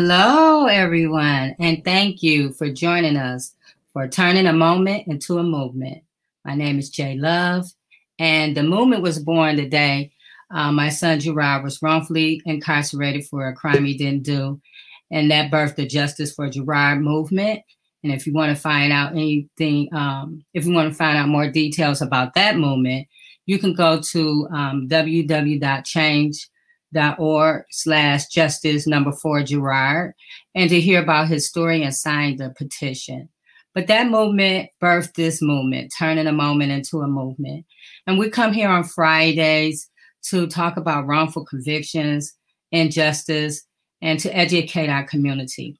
Hello, everyone, and thank you for joining us for turning a moment into a movement. My name is Jay Love, and the movement was born the day uh, my son Gerard was wrongfully incarcerated for a crime he didn't do, and that birthed the Justice for Gerard movement. And if you want to find out anything, um, if you want to find out more details about that movement, you can go to um, www.change.org slash justice number four Gerard and to hear about his story and sign the petition. But that movement birthed this movement, turning a moment into a movement. And we come here on Fridays to talk about wrongful convictions, injustice, and to educate our community.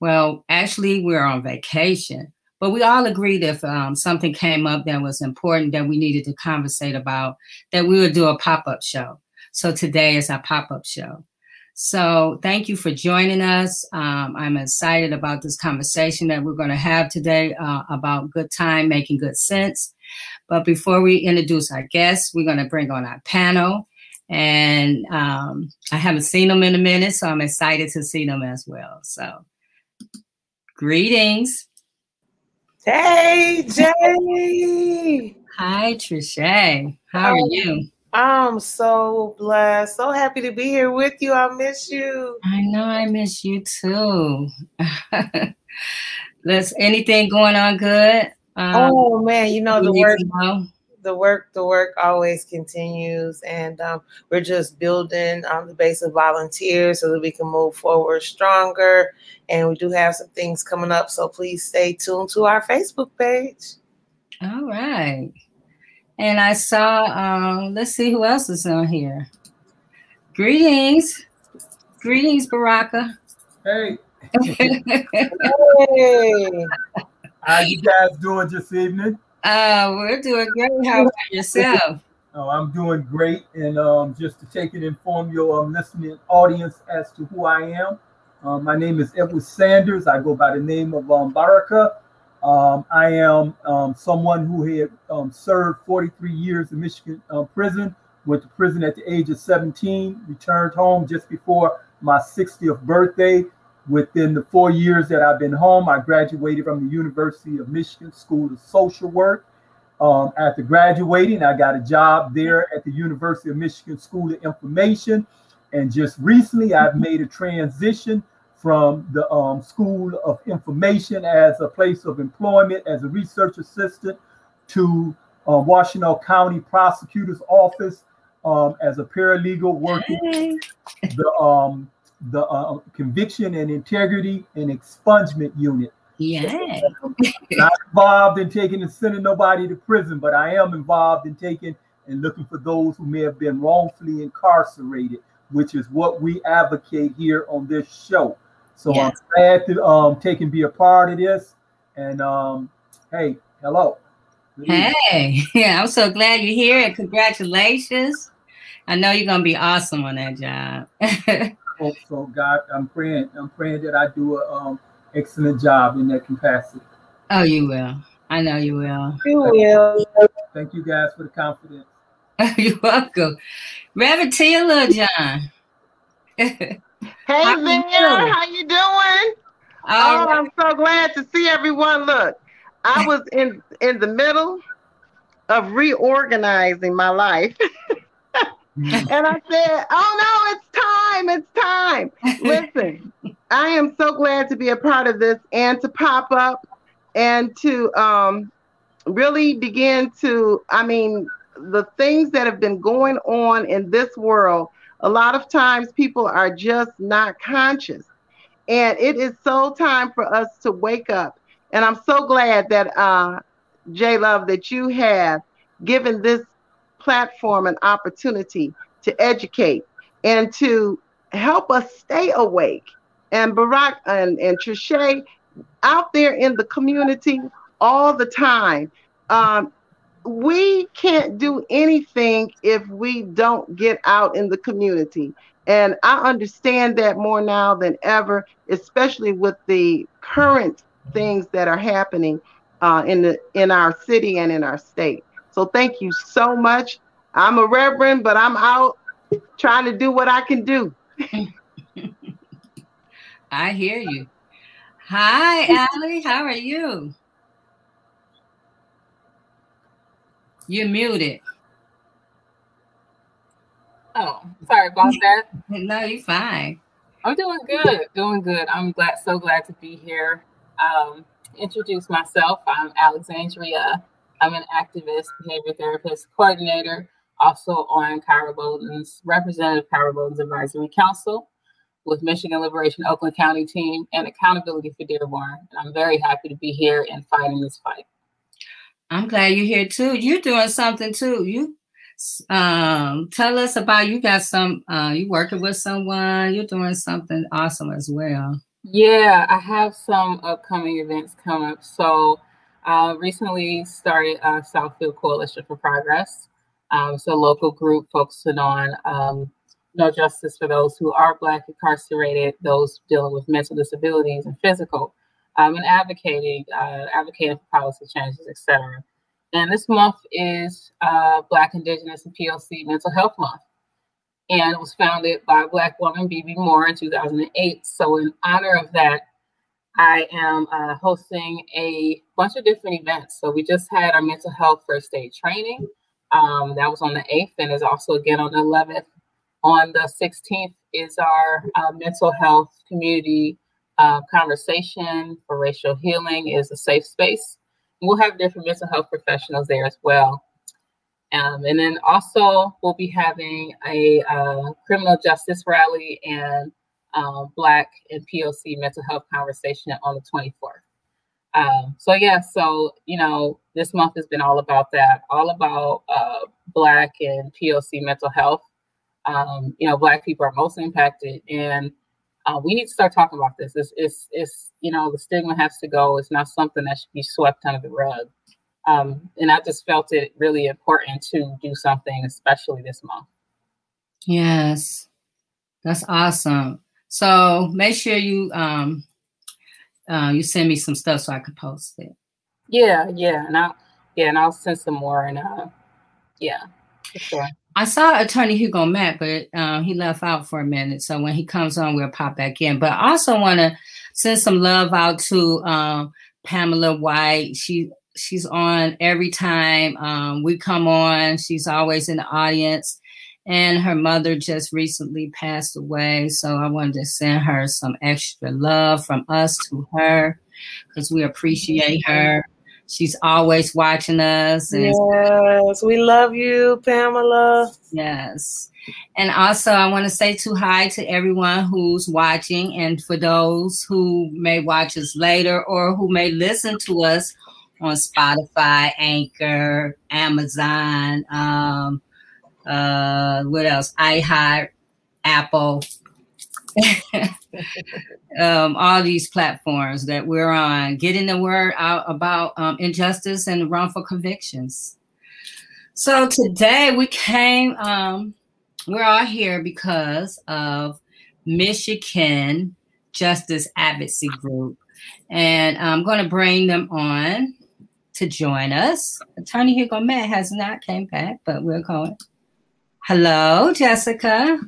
Well, actually, we're on vacation, but we all agreed if um, something came up that was important that we needed to conversate about, that we would do a pop up show. So today is our pop up show. So thank you for joining us. Um, I'm excited about this conversation that we're going to have today uh, about good time making good sense. But before we introduce our guests, we're going to bring on our panel. And um, I haven't seen them in a minute, so I'm excited to see them as well. So, greetings. Hey, Jay. Hi, Trisha. How are you? I'm so blessed. So happy to be here with you. I miss you. I know I miss you too. Let's anything going on good? Um, oh man, you know the work, the work, the work always continues, and um, we're just building on the base of volunteers so that we can move forward stronger. And we do have some things coming up, so please stay tuned to our Facebook page. All right. And I saw, um, let's see who else is on here. Greetings. Greetings, Baraka. Hey. hey. How you guys doing this evening? Uh, we're doing great. How about yourself? Oh, I'm doing great, and um, just to take and inform your um, listening audience as to who I am. Um, my name is Edward Sanders. I go by the name of um, Baraka. Um, I am um, someone who had um, served 43 years in Michigan uh, prison, went to prison at the age of 17, returned home just before my 60th birthday. Within the four years that I've been home, I graduated from the University of Michigan School of Social Work. Um, after graduating, I got a job there at the University of Michigan School of Information. And just recently, I've made a transition from the um, School of Information as a place of employment as a research assistant to uh, Washtenaw County Prosecutor's Office um, as a paralegal working hey. the um, the uh, conviction and integrity and expungement unit. Yeah. Not involved in taking and sending nobody to prison, but I am involved in taking and looking for those who may have been wrongfully incarcerated, which is what we advocate here on this show. So yes. I'm glad to um, take and be a part of this. And um, hey, hello. Hey, yeah, I'm so glad you're here and congratulations. I know you're gonna be awesome on that job. hope so. God, I'm praying. I'm praying that I do a um, excellent job in that capacity. Oh, you will. I know you will. You will. Thank you guys for the confidence. You're welcome. Reverend Tia Littlejohn. Hey there, how you doing? oh, I'm so glad to see everyone. Look, I was in in the middle of reorganizing my life. and I said, "Oh no, it's time! It's time!" Listen, I am so glad to be a part of this and to pop up and to um, really begin to. I mean, the things that have been going on in this world. A lot of times, people are just not conscious, and it is so time for us to wake up. And I'm so glad that uh, Jay Love that you have given this platform an opportunity to educate and to help us stay awake. And Barack and, and Trisha out there in the community all the time. Um, we can't do anything if we don't get out in the community. And I understand that more now than ever, especially with the current things that are happening uh, in the in our city and in our state. So thank you so much. I'm a reverend, but I'm out trying to do what I can do. I hear you. Hi, Allie. How are you? You're muted. Oh, sorry about that. no, you're fine. I'm doing good. Doing good. I'm glad, so glad to be here. Um, introduce myself. I'm Alexandria. I'm an activist, behavior therapist coordinator, also on Kyra Bolden's representative Kyra Bolden's Advisory Council with Michigan Liberation Oakland County team and Accountability for Dearborn. And I'm very happy to be here and fighting this fight. I'm glad you're here too. You're doing something too. You um tell us about you got some uh you working with someone, you're doing something awesome as well. Yeah, I have some upcoming events coming up. So uh recently started Southfield Coalition for Progress. Um, it's a local group focusing on um, no justice for those who are Black, incarcerated, those dealing with mental disabilities and physical, um, and advocating, uh, advocating for policy changes, etc. And this month is uh, Black, Indigenous, and POC Mental Health Month. And it was founded by Black woman, Bebe Moore, in 2008. So, in honor of that, I am uh, hosting a bunch of different events. So, we just had our mental health first aid training. Um, that was on the 8th and is also again on the 11th. On the 16th is our uh, mental health community uh, conversation for racial healing is a safe space. We'll have different mental health professionals there as well. Um, and then also we'll be having a uh, criminal justice rally and uh, Black and POC mental health conversation on the 24th. Um, so yeah, so you know, this month has been all about that, all about uh, Black and POC mental health um, you know, Black people are most impacted, and uh, we need to start talking about this. It's, it's, it's, you know, the stigma has to go. It's not something that should be swept under the rug. Um, and I just felt it really important to do something, especially this month. Yes, that's awesome. So make sure you um, uh, you send me some stuff so I can post it. Yeah, yeah, and I'll yeah, and I'll send some more. And uh, yeah, for sure. I saw Attorney Hugo Mack, but uh, he left out for a minute. So when he comes on, we'll pop back in. But I also want to send some love out to um, Pamela White. She she's on every time um, we come on. She's always in the audience. And her mother just recently passed away. So I wanted to send her some extra love from us to her because we appreciate her. She's always watching us. yes, we love you, Pamela. Yes. And also, I want to say to hi to everyone who's watching, and for those who may watch us later or who may listen to us on Spotify, Anchor, Amazon, um, uh, what else? iHeart, Apple, um, all these platforms that we're on, getting the word out about um, injustice and wrongful convictions. So today we came, um, we're all here because of Michigan Justice Advocacy Group. And I'm going to bring them on to join us. Attorney Hugo Mack has not came back, but we're going. Hello, Jessica.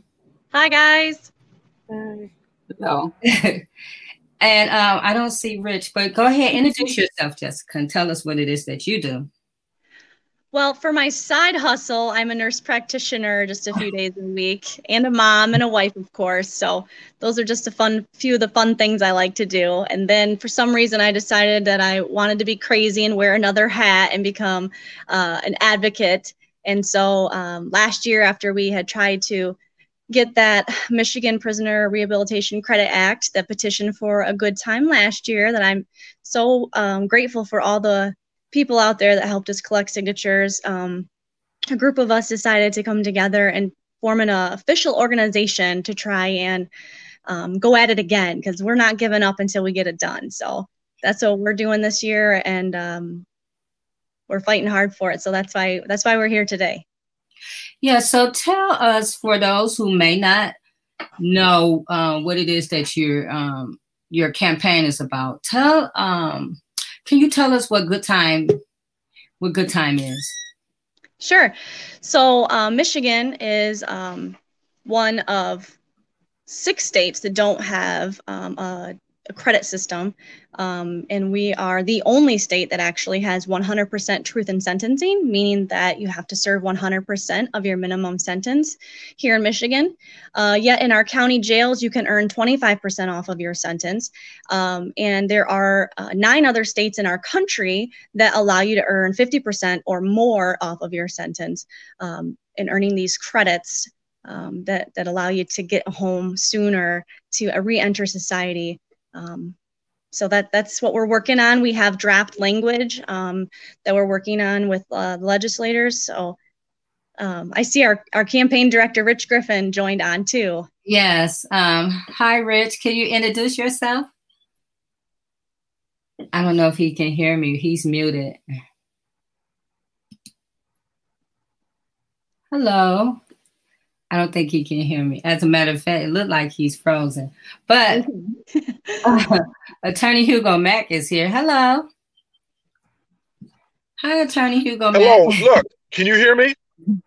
Hi, guys. No. and um, I don't see Rich, but go ahead, introduce yourself, Jessica, and tell us what it is that you do. Well, for my side hustle, I'm a nurse practitioner just a few days a week and a mom and a wife, of course. So those are just a fun few of the fun things I like to do. And then for some reason, I decided that I wanted to be crazy and wear another hat and become uh, an advocate. And so um, last year, after we had tried to get that Michigan Prisoner Rehabilitation Credit Act, that petition for a good time last year, that I'm so um, grateful for all the people out there that helped us collect signatures. Um, a group of us decided to come together and form an uh, official organization to try and um, go at it again because we're not giving up until we get it done. So that's what we're doing this year, and um, we're fighting hard for it. So that's why that's why we're here today. Yeah. So tell us, for those who may not know uh, what it is that your um, your campaign is about, tell um, can you tell us what good time what good time is? Sure. So uh, Michigan is um, one of six states that don't have um, a a credit system. Um, and we are the only state that actually has 100% truth in sentencing, meaning that you have to serve 100% of your minimum sentence here in Michigan. Uh, yet in our county jails, you can earn 25% off of your sentence. Um, and there are uh, nine other states in our country that allow you to earn 50% or more off of your sentence um, in earning these credits. Um, that, that allow you to get home sooner to uh, re-enter society um, so that that's what we're working on. We have draft language um, that we're working on with uh, legislators. So um, I see our, our campaign director, Rich Griffin, joined on too. Yes. Um, hi, Rich. Can you introduce yourself? I don't know if he can hear me. He's muted. Hello. I don't think he can hear me. As a matter of fact, it looked like he's frozen. But uh, Attorney Hugo Mack is here. Hello. Hi, Attorney Hugo Mack. Hello. Mack. Look, can you hear me?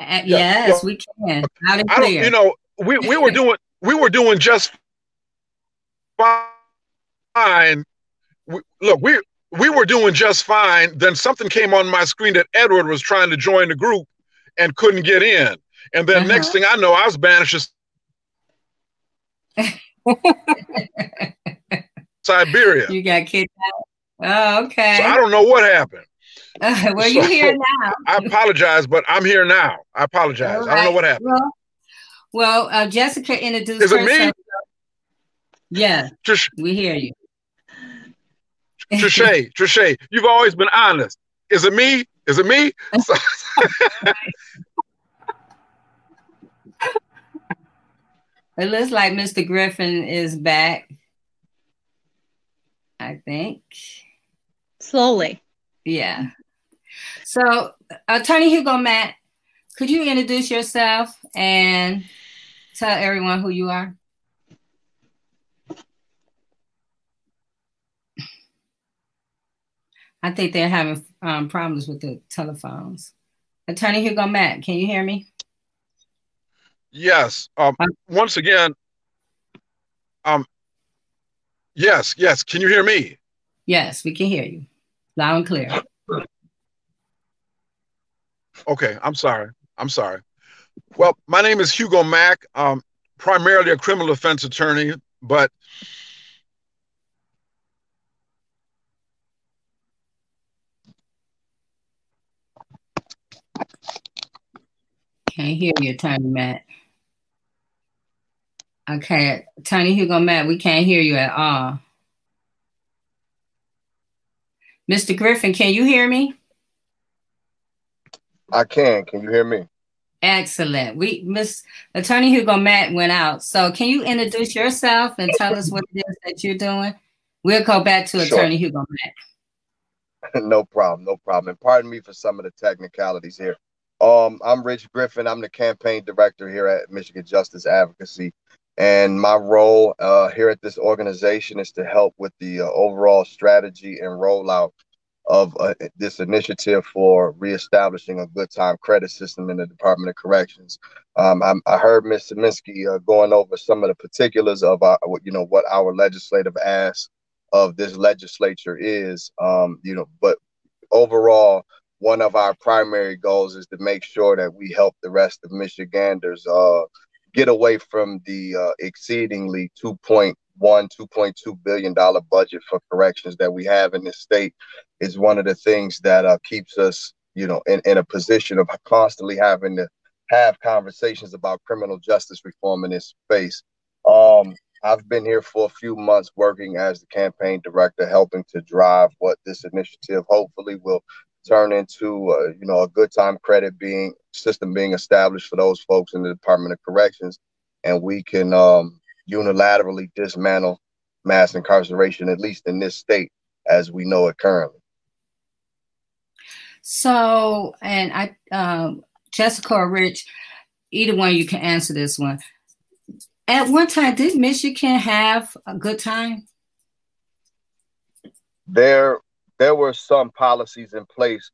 Uh, yes, we can. I don't, you know, we, we were doing we were doing just fine. We, look, we we were doing just fine. Then something came on my screen that Edward was trying to join the group and couldn't get in. And then uh-huh. next thing I know, I was banished to Siberia. You got kicked out. Oh, okay. So I don't know what happened. Uh, well, so, you're here now. I apologize, but I'm here now. I apologize. Right. I don't know what happened. Well, well uh, Jessica introduced Is it herself. me? Yeah, Trish, we hear you. Trisha, Trisha, you've always been honest. Is it me? Is it me? It looks like Mr. Griffin is back. I think. Slowly. Yeah. So, Attorney Hugo Mack, could you introduce yourself and tell everyone who you are? I think they're having um, problems with the telephones. Attorney Hugo Mack, can you hear me? Yes. Um, once again, um, yes, yes. Can you hear me? Yes, we can hear you loud and clear. Okay, I'm sorry. I'm sorry. Well, my name is Hugo Mack. Um, primarily a criminal defense attorney, but can't hear you, Attorney Mack. Okay, Tony Hugo Mack, we can't hear you at all. Mr. Griffin, can you hear me? I can. Can you hear me? Excellent. We Miss Attorney Hugo Mack went out. So can you introduce yourself and tell us what it is that you're doing? We'll go back to sure. Attorney Hugo Mack. no problem, no problem. And pardon me for some of the technicalities here. Um, I'm Rich Griffin. I'm the campaign director here at Michigan Justice Advocacy. And my role uh, here at this organization is to help with the uh, overall strategy and rollout of uh, this initiative for reestablishing a good time credit system in the Department of Corrections. Um, I, I, heard Ms. Siminski uh, going over some of the particulars of our, you know, what our legislative ask of this legislature is, um, you know, but overall, one of our primary goals is to make sure that we help the rest of Michiganders uh, get away from the uh, exceedingly 2.1 2.2 billion dollar budget for corrections that we have in this state is one of the things that uh, keeps us you know in, in a position of constantly having to have conversations about criminal justice reform in this space. Um, I've been here for a few months working as the campaign director, helping to drive what this initiative hopefully will turn into, uh, you know, a good time credit being system being established for those folks in the Department of Corrections, and we can um, unilaterally dismantle mass incarceration, at least in this state as we know it currently. So, and I, um, Jessica or Rich, either one you can answer this one. At one time, did Michigan have a good time? There, there were some policies in place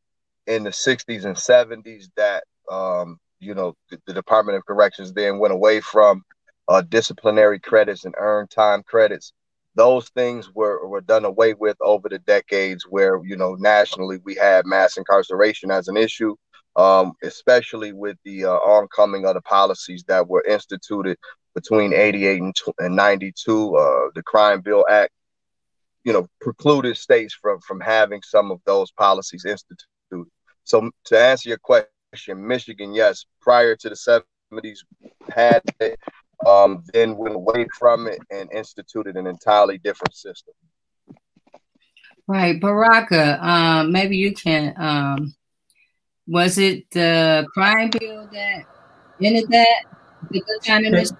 in the 60s and 70s that, um, you know, the, the, Department of Corrections then went away from uh, disciplinary credits and earned time credits. Those things were, were done away with over the decades where, you know, nationally we had mass incarceration as an issue um, especially with the uh, oncoming of the policies that were instituted between 88 and, and 92. Uh, the Crime Bill Act, you know, precluded states from, from having some of those policies instituted. So to answer your question, Michigan, yes, prior to the 70s, had it, um, then went away from it and instituted an entirely different system. Right, Baraka, um, maybe you can um, was it the crime bill that ended that? The good time in Michigan?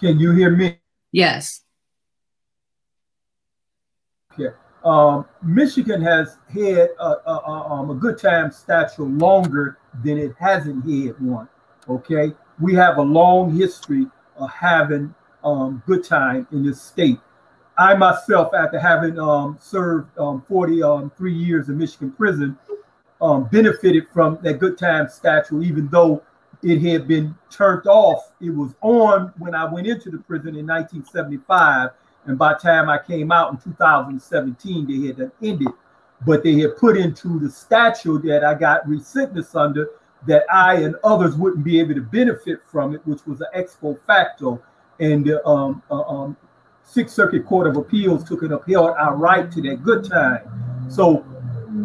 Can you hear me? Yes. Okay. Um, Michigan has had a, a, um, a, good time statue longer than it hasn't had one. Okay. We have a long history of having um, good time in this state. I myself, after having um, served um, 43 um, years in Michigan prison, benefited from that good time statue, even though it had been turned off. It was on when I went into the prison in 1975, and by the time I came out in 2017, they had ended. But they had put into the statute that I got resentence under that I and others wouldn't be able to benefit from it, which was an ex facto. And the um, uh, um, Sixth Circuit Court of Appeals took and upheld our right to that good time. So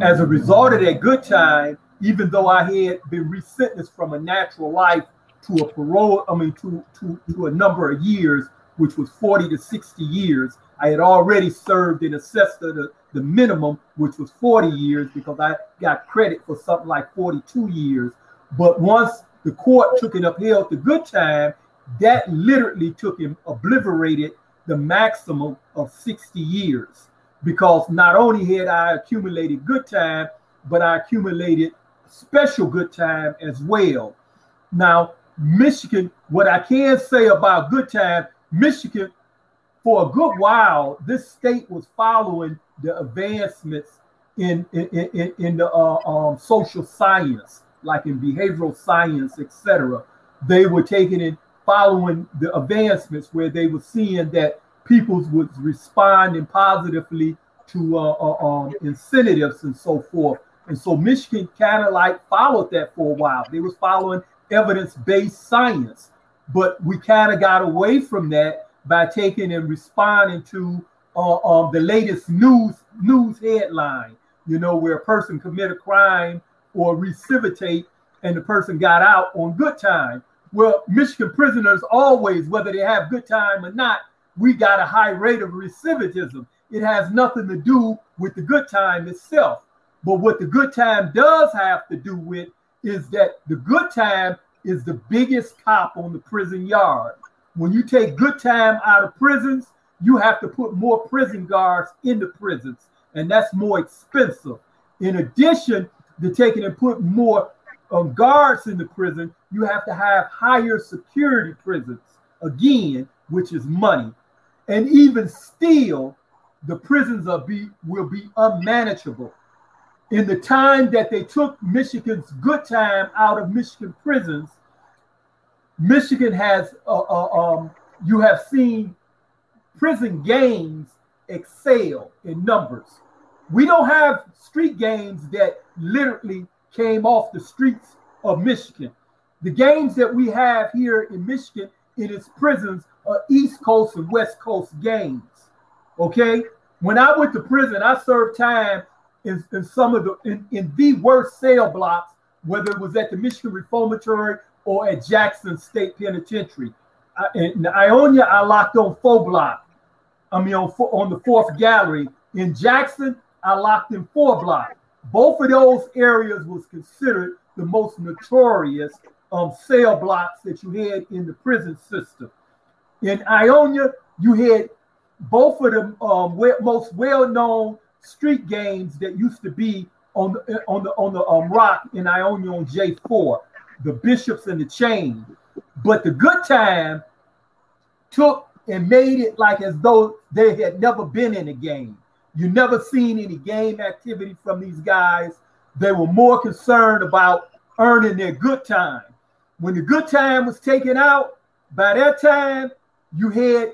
as a result of that good time, even though I had been resentenced from a natural life to a parole, I mean, to, to, to a number of years, which was 40 to 60 years, I had already served in assessed the, the minimum, which was 40 years, because I got credit for something like 42 years. But once the court took and upheld the good time, that literally took him obliterated the maximum of 60 years because not only had I accumulated good time, but I accumulated special good time as well. Now, Michigan, what I can say about good time, Michigan, for a good while, this state was following the advancements in in, in, in the uh, um, social science, like in behavioral science, etc. They were taking it following the advancements where they were seeing that people would responding positively to uh, uh, um, incentives and so forth. And so Michigan kind of like followed that for a while. They was following evidence-based science, but we kind of got away from that by taking and responding to uh, um, the latest news news headline. You know, where a person commit a crime or recidivate and the person got out on good time. Well, Michigan prisoners always, whether they have good time or not, we got a high rate of recidivism. It has nothing to do with the good time itself. But what the good time does have to do with is that the good time is the biggest cop on the prison yard. When you take good time out of prisons, you have to put more prison guards in the prisons, and that's more expensive. In addition to taking and put more um, guards in the prison, you have to have higher security prisons again, which is money. And even still, the prisons are be, will be unmanageable. In the time that they took Michigan's good time out of Michigan prisons, Michigan has, uh, uh, um, you have seen prison gangs excel in numbers. We don't have street games that literally came off the streets of Michigan. The games that we have here in Michigan in its prisons are East Coast and West Coast games. Okay, when I went to prison, I served time in, in some of the in, in the worst cell blocks, whether it was at the Michigan Reformatory or at Jackson State Penitentiary. in Ionia, I locked on four block. I mean, on on the fourth gallery. In Jackson, I locked in four block. Both of those areas was considered the most notorious um, cell blocks that you had in the prison system. In Ionia, you had both of the um, most well-known street games that used to be on the on the on the um, rock in Ionia on J4, the Bishops and the Chain. But the good time took and made it like as though they had never been in a game. You never seen any game activity from these guys. They were more concerned about earning their good time. When the good time was taken out, by that time, you had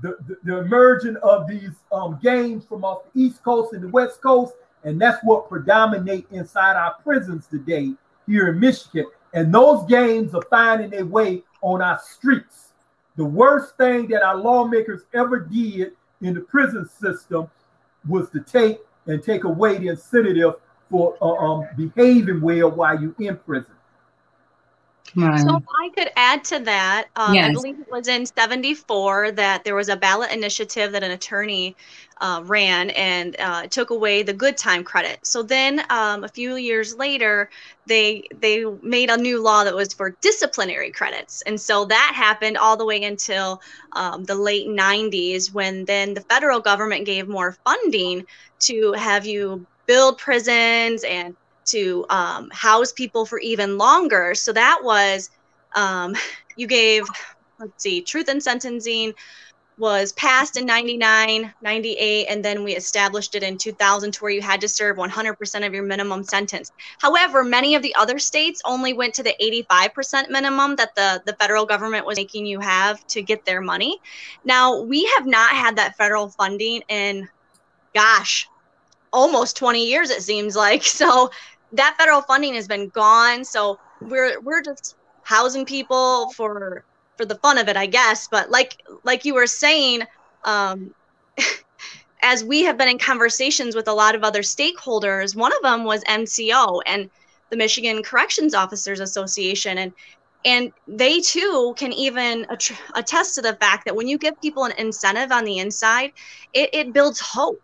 the, the, emerging of these um, games from off the East Coast and the West Coast, and that's what predominate inside our prisons today here in Michigan. And those games are finding their way on our streets. The worst thing that our lawmakers ever did in the prison system was to take and take away the incentive for uh, um, behaving well while you're in prison. Right. So if I could add to that, um, yes. I believe it was in 74 that there was a ballot initiative that an attorney uh, ran and uh, took away the good time credit. So then um, a few years later, they they made a new law that was for disciplinary credits. And so that happened all the way until um, the late 90s when then the federal government gave more funding to have you build prisons and to um, house people for even longer. So that was, um, you gave, let's see, truth and sentencing was passed in 99, 98, and then we established it in 2000 to where you had to serve 100% of your minimum sentence. However, many of the other states only went to the 85% minimum that the, the federal government was making you have to get their money. Now, we have not had that federal funding in, gosh, almost 20 years, it seems like. So that federal funding has been gone. So we're we're just housing people for for the fun of it, I guess. But like like you were saying, um, as we have been in conversations with a lot of other stakeholders, one of them was MCO and the Michigan Corrections Officers Association, and and they too can even attest to the fact that when you give people an incentive on the inside, it, it builds hope.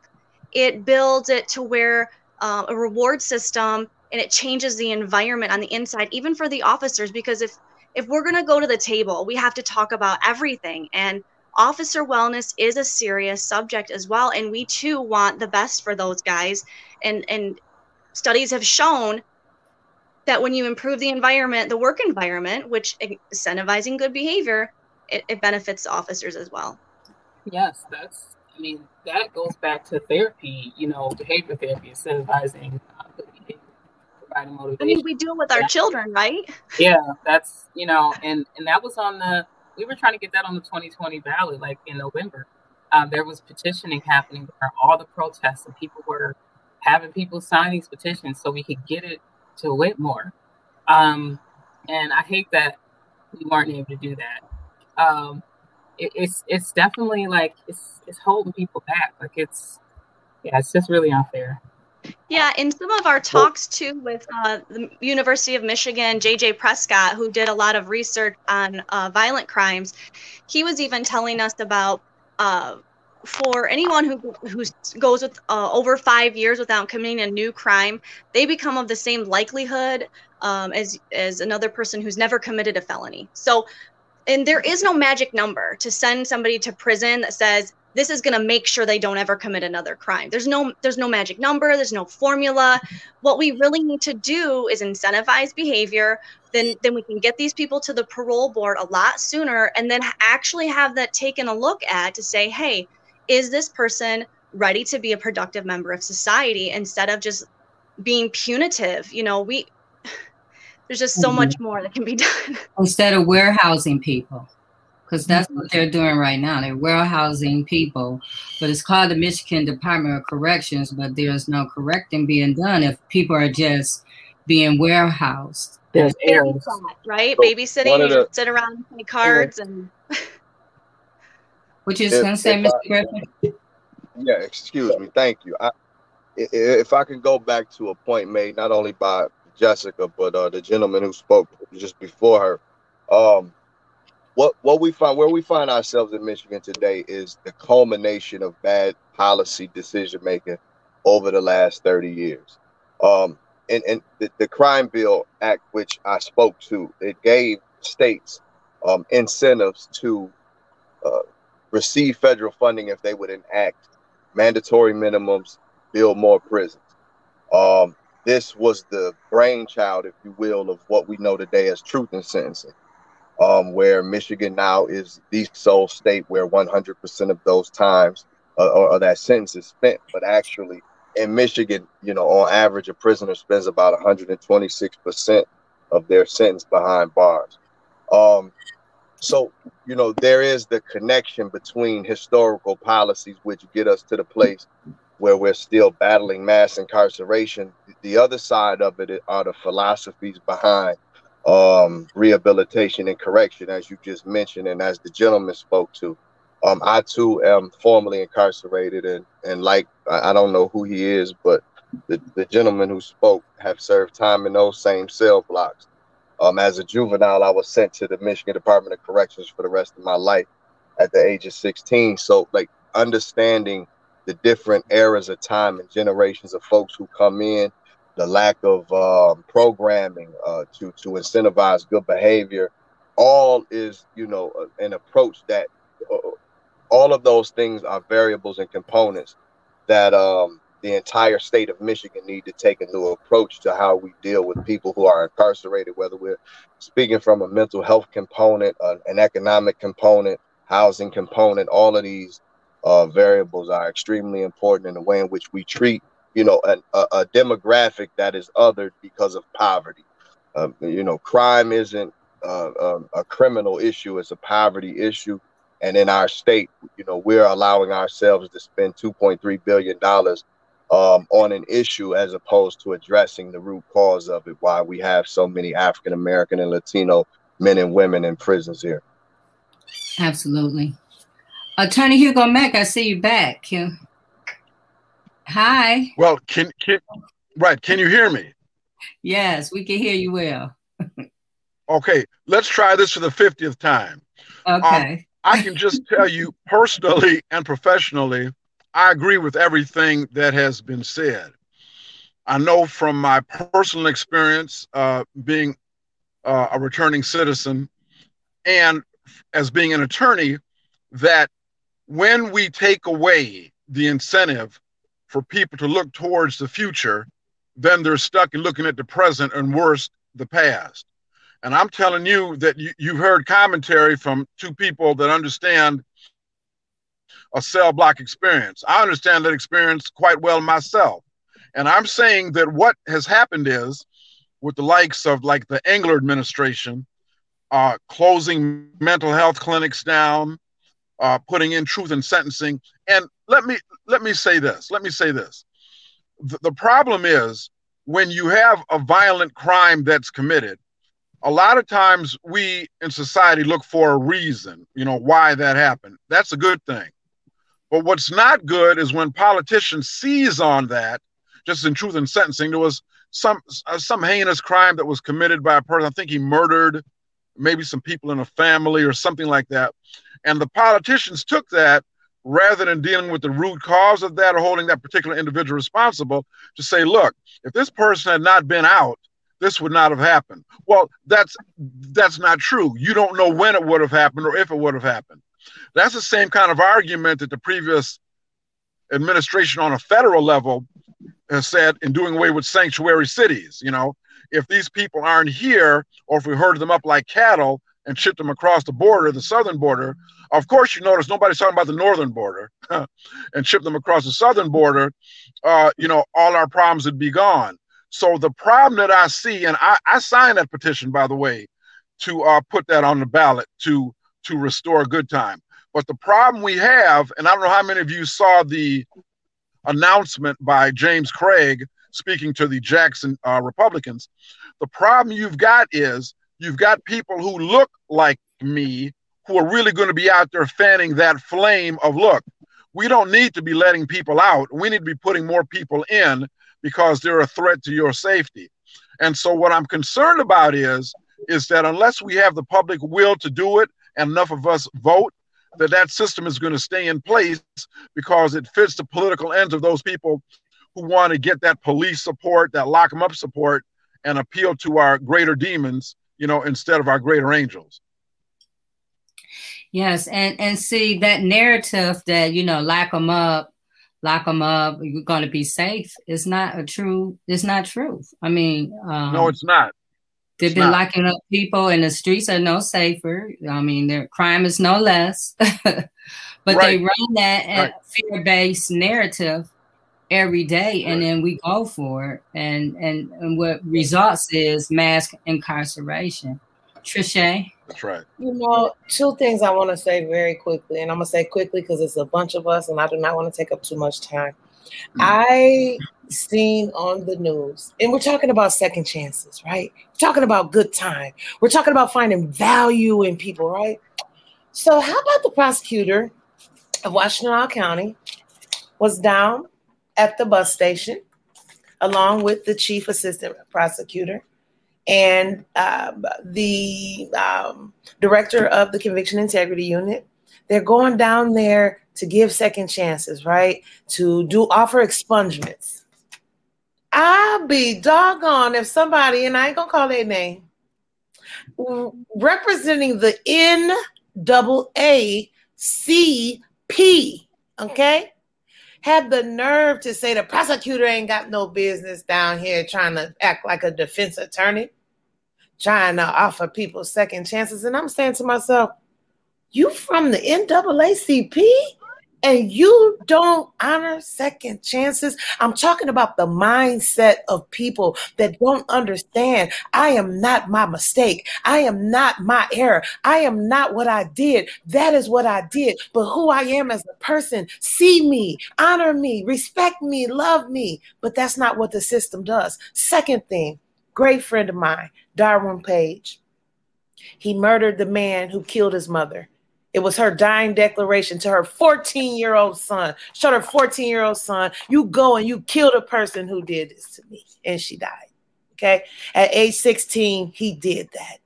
It builds it to where uh, a reward system and it changes the environment on the inside even for the officers because if if we're going to go to the table we have to talk about everything. And officer wellness is a serious subject as well and we too want the best for those guys. And and studies have shown that when you improve the environment the work environment which incentivizing good behavior it, it benefits officers as well. Yes that's i mean that goes back to therapy you know behavior therapy incentivizing uh, providing motivation. I mean, we do it with our children, right? Yeah, that's you know, and and that was on the. We were trying to get that on the 2020 ballot, like in November. Um, there was petitioning happening where all the protests and people were having people sign these petitions so we could get it to Whitmer. Um, and I hate that we weren't able to do that. Um, it, it's it's definitely like it's it's holding people back. Like it's yeah, it's just really unfair. Yeah, in some of our talks too with uh, the University of Michigan, JJ Prescott, who did a lot of research on uh, violent crimes, he was even telling us about uh, for anyone who who goes with uh, over five years without committing a new crime, they become of the same likelihood um, as as another person who's never committed a felony. So, and there is no magic number to send somebody to prison that says this is going to make sure they don't ever commit another crime. There's no there's no magic number there's no formula. What we really need to do is incentivize behavior then then we can get these people to the parole board a lot sooner and then actually have that taken a look at to say hey is this person ready to be a productive member of society instead of just being punitive? You know we there's just so mm-hmm. much more that can be done. Instead of warehousing people because that's what they're doing right now. They're warehousing people, but it's called the Michigan Department of Corrections, but there's no correcting being done if people are just being warehoused. There's errors, right? So Babysitting, you the, sit around and play cards and. Which is going to say, Mr. Griffin? Yeah, excuse me. Thank you. I, if I can go back to a point made not only by Jessica but uh, the gentleman who spoke just before her, um, what what we find where we find ourselves in Michigan today is the culmination of bad policy decision making over the last 30 years. Um, and, and the, the crime bill act which I spoke to, it gave states um, incentives to uh, receive federal funding if they would enact mandatory minimums, build more prisons. Um, this was the brainchild, if you will, of what we know today as truth and sentencing, um, where Michigan now is the sole state where 100% of those times uh, or, or, that sentence is spent. But actually, in Michigan, you know, on average, a prisoner spends about 126% of their sentence behind bars. Um, so, you know, there is the connection between historical policies, which get us to the place where we're still battling mass incarceration. The other side of it are the philosophies behind um, rehabilitation and correction, as you just mentioned, and as the gentleman spoke to. Um, I too am formerly incarcerated, and and like I, don't know who he is, but the, the gentleman who spoke have served time in those same cell blocks. Um, as a juvenile, I was sent to the Michigan Department of Corrections for the rest of my life at the age of 16. So, like understanding the different eras of time and generations of folks who come in, the lack of um, programming uh, to to incentivize good behavior, all is you know an approach that uh, all of those things are variables and components that um, the entire state of Michigan need to take a new approach to how we deal with people who are incarcerated, whether we're speaking from a mental health component, uh, an economic component, housing component, all of these uh, variables are extremely important in the way in which we treat, you know, an, a, a, demographic that is othered because of poverty. Uh, you know, crime isn't uh, um, a criminal issue; it's a poverty issue. And in our state, you know, we're allowing ourselves to spend 2.3 billion dollars um, on an issue as opposed to addressing the root cause of it. Why we have so many African American and Latino men and women in prisons here. Absolutely. Attorney Hugo Mack, I see you back. Hi. Well, can can right? Can you hear me? Yes, we can hear you well. okay, let's try this for the fiftieth time. Okay. Um, I can just tell you personally and professionally, I agree with everything that has been said. I know from my personal experience uh, being uh, a returning citizen and as being an attorney that when we take away the incentive for people to look towards the future, then they're stuck in looking at the present and worse, the past. And I'm telling you that you, you've heard commentary from two people that understand a cell block experience. I understand that experience quite well myself. And I'm saying that what has happened is with the likes of like the Engler administration, uh, closing mental health clinics down, uh, putting in truth and sentencing. And let me let me say this. Let me say this. The, the problem is when you have a violent crime that's committed, a lot of times we in society look for a reason, you know, why that happened. That's a good thing. But what's not good is when politicians seize on that, just in truth and sentencing. There was some uh, some heinous crime that was committed by a person. I think he murdered maybe some people in a family or something like that. And the politicians took that rather than dealing with the root cause of that or holding that particular individual responsible to say, look, if this person had not been out, this would not have happened. Well, that's that's not true. You don't know when it would have happened or if it would have happened. That's the same kind of argument that the previous administration on a federal level has said in doing away with sanctuary cities. You know, if these people aren't here, or if we herd them up like cattle, and ship them across the border, the southern border. Of course, you notice nobody's talking about the northern border and ship them across the southern border. Uh, you know, all our problems would be gone. So the problem that I see, and I, I signed that petition, by the way, to uh, put that on the ballot to to restore good time. But the problem we have, and I don't know how many of you saw the announcement by James Craig speaking to the Jackson uh, Republicans. The problem you've got is you've got people who look like me who are really going to be out there fanning that flame of look we don't need to be letting people out we need to be putting more people in because they're a threat to your safety and so what i'm concerned about is is that unless we have the public will to do it and enough of us vote, that that system is going to stay in place because it fits the political ends of those people who want to get that police support, that lock them up support, and appeal to our greater demons, you know, instead of our greater angels. Yes, and and see that narrative that you know lock them up, lock them up, you're going to be safe. It's not a true. It's not truth. I mean, um, no, it's not. They've been locking up people, and the streets are no safer. I mean, their crime is no less. but right. they run that right. fear-based narrative every day, and then we go for it, and and and what results is mass incarceration. Trischè. That's right. You know, two things I want to say very quickly, and I'm gonna say quickly because it's a bunch of us, and I do not want to take up too much time. Mm-hmm. I seen on the news, and we're talking about second chances, right? We're talking about good time. We're talking about finding value in people, right? So, how about the prosecutor of Washtenaw County was down at the bus station along with the chief assistant prosecutor and uh, the um, director of the conviction integrity unit. They're going down there to give second chances, right? To do offer expungements. I'll be doggone if somebody, and I ain't gonna call their name, representing the N double A C P, okay, had the nerve to say the prosecutor ain't got no business down here trying to act like a defense attorney trying to offer people second chances. And I'm saying to myself, you from the NAACP and you don't honor second chances. I'm talking about the mindset of people that don't understand. I am not my mistake. I am not my error. I am not what I did. That is what I did. But who I am as a person, see me, honor me, respect me, love me. But that's not what the system does. Second thing, great friend of mine, Darwin Page. He murdered the man who killed his mother. It was her dying declaration to her 14 year old son. Showed her 14 year old son, you go and you kill the person who did this to me. And she died. Okay. At age 16, he did that.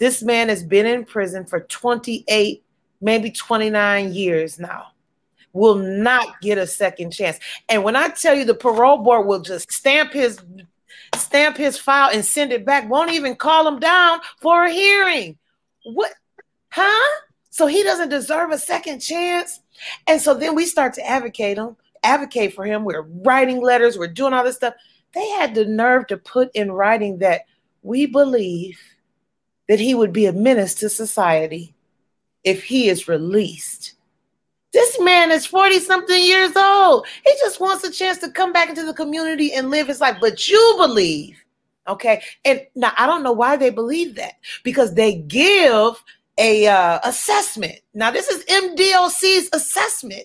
This man has been in prison for 28, maybe 29 years now. Will not get a second chance. And when I tell you the parole board will just stamp his stamp his file and send it back, won't even call him down for a hearing. What? Huh? So he doesn't deserve a second chance. And so then we start to advocate him, advocate for him. We're writing letters, we're doing all this stuff. They had the nerve to put in writing that we believe that he would be a menace to society if he is released. This man is 40 something years old. He just wants a chance to come back into the community and live his life. But you believe, okay? And now I don't know why they believe that because they give a uh, assessment. Now this is MDOC's assessment.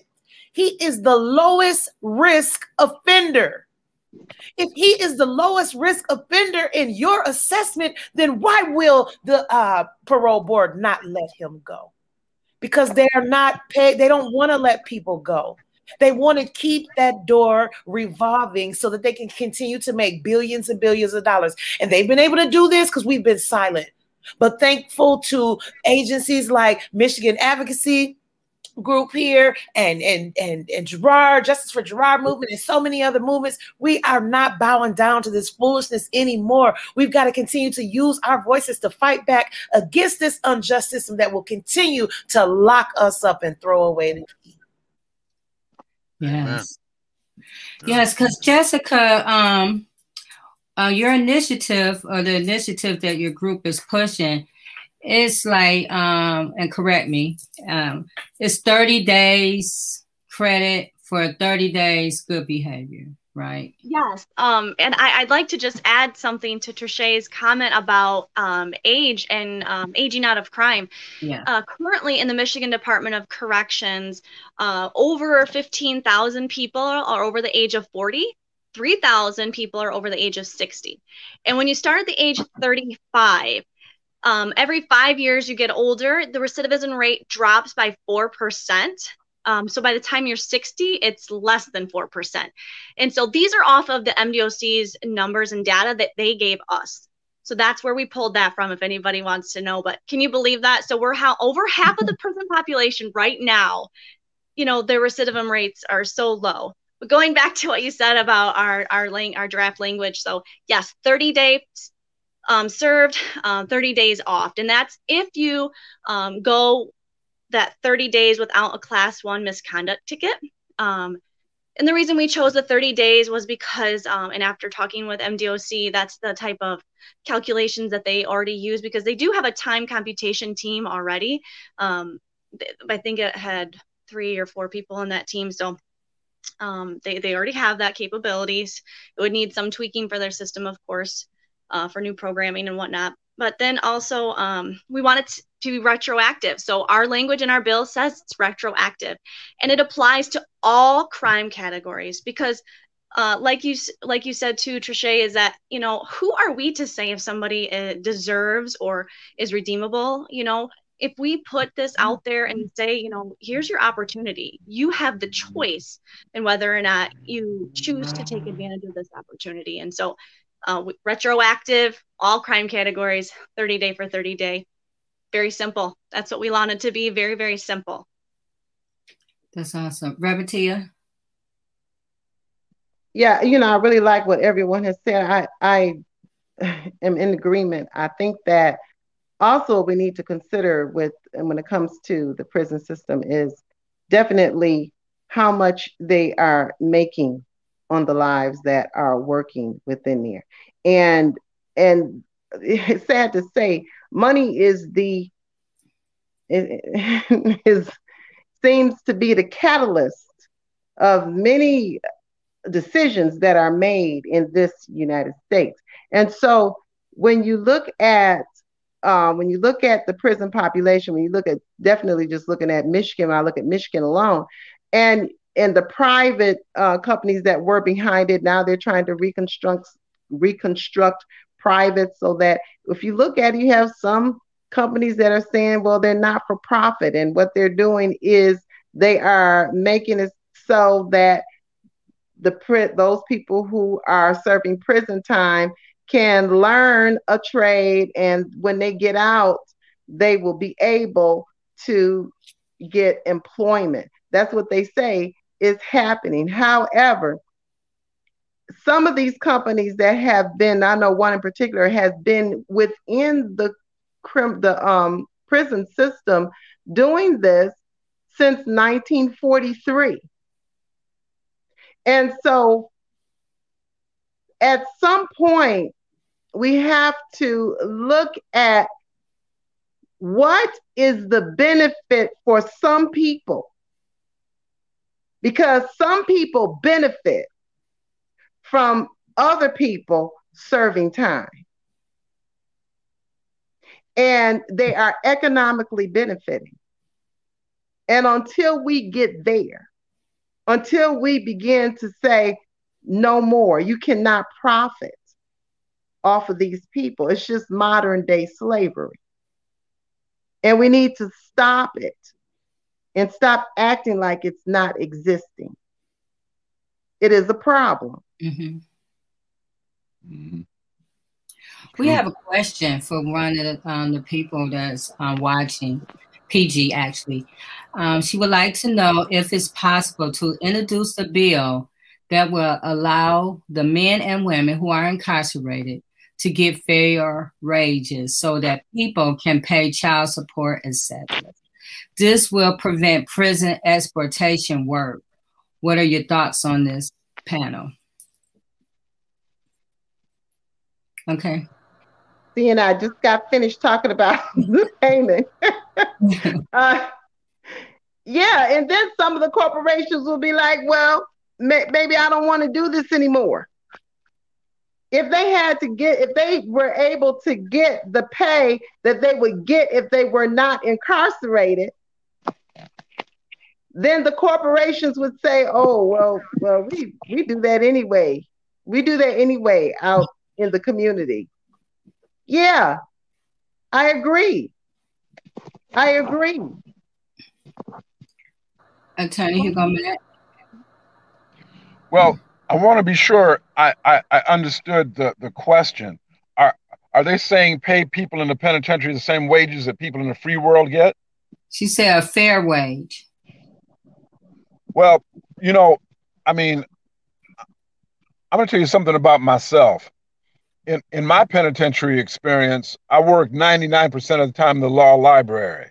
He is the lowest risk offender. If he is the lowest risk offender in your assessment, then why will the uh, parole board not let him go? Because they are not paid. They don't want to let people go. They want to keep that door revolving so that they can continue to make billions and billions of dollars. And they've been able to do this because we've been silent. But thankful to agencies like Michigan Advocacy, group here and and and and Gerard, Justice for Gerard movement, and so many other movements. We are not bowing down to this foolishness anymore. We've got to continue to use our voices to fight back against this unjust system that will continue to lock us up and throw away the key. Yes. Yes, because Jessica, um, uh, your initiative or the initiative that your group is pushing it's like um and correct me um it's 30 days credit for 30 days good behavior right? Yes um and I, would like to just add something to Trischè's comment about um age and um, aging out of crime. Yeah. Uh, currently in the michigan department of corrections uh, over 15000 people are over the age of 40 3,000 people are over the age of 60. And when you start at the age of 35, um, every five years you get older, the recidivism rate drops by 4%. Um, so by the time you're 60, it's less than 4%. And so these are off of the MDOC's numbers and data that they gave us. So that's where we pulled that from, if anybody wants to know. But can you believe that? So we're how over half of the prison population right now, you know, their recidivism rates are so low. But going back to what you said about our our lang- our draft language, so yes, 30 days um, served, um, 30 days off, and that's if you um, go that 30 days without a class one misconduct ticket. Um, and the reason we chose the 30 days was because, um, and after talking with MDOC, that's the type of calculations that they already use because they do have a time computation team already. I think it had three or four people in that team. So they, they already have that capabilities. It would need some tweaking for their system, of course, uh, for new programming and whatnot. But then also, um, we wanted to be retroactive. So our language in our bill says it's retroactive, and it applies to all crime categories because uh, like you like you said too, Trischè, is that you know who are we to say if somebody uh, deserves or is redeemable? You know, if we put this out there and say, you know, here's your opportunity, you have the choice in whether or not you choose to take advantage of this opportunity. And so, uh, retroactive, all crime categories, 30 day for 30 day. Very simple. That's what we wanted to be. Very, very simple. That's awesome. Revertia? Yeah, you know, I really like what everyone has said. I, I am in agreement. I think that also we need to consider with and when it comes to the prison system is definitely how much they are making on the lives that are working within there and and it's sad to say money is the is seems to be the catalyst of many decisions that are made in this United States. And so when you look at um, when you look at the prison population, when you look at definitely just looking at Michigan, I look at Michigan alone, and and the private uh, companies that were behind it, now they're trying to reconstruct reconstruct private so that if you look at it, you have some companies that are saying, well, they're not for profit, and what they're doing is they are making it so that the those people who are serving prison time can learn a trade and when they get out they will be able to get employment. That's what they say is happening. However some of these companies that have been i know one in particular has been within the the um prison system doing this since 1943 and so at some point we have to look at what is the benefit for some people because some people benefit from other people serving time and they are economically benefiting and until we get there until we begin to say no more you cannot profit off of these people. It's just modern day slavery. And we need to stop it and stop acting like it's not existing. It is a problem. Mm-hmm. Mm-hmm. We have a question for one of the, um, the people that's um, watching, PG actually. Um, she would like to know if it's possible to introduce a bill that will allow the men and women who are incarcerated to get fair wages so that people can pay child support, etc. This will prevent prison exploitation work. What are your thoughts on this panel? Okay. See, and I just got finished talking about the payment. uh, yeah, and then some of the corporations will be like, well, may- maybe I don't want to do this anymore if they had to get if they were able to get the pay that they would get if they were not incarcerated then the corporations would say oh well well we we do that anyway. We do that anyway out in the community. Yeah i agree. I agree. Attorney hugo Mack. well I want to be sure I, I, I understood the, the question. Are are they saying pay people in the penitentiary the same wages that people in the free world get? She said a fair wage. Well, you know, I mean, I'm going to tell you something about myself. In in my penitentiary experience, I worked 99% of the time in the law library.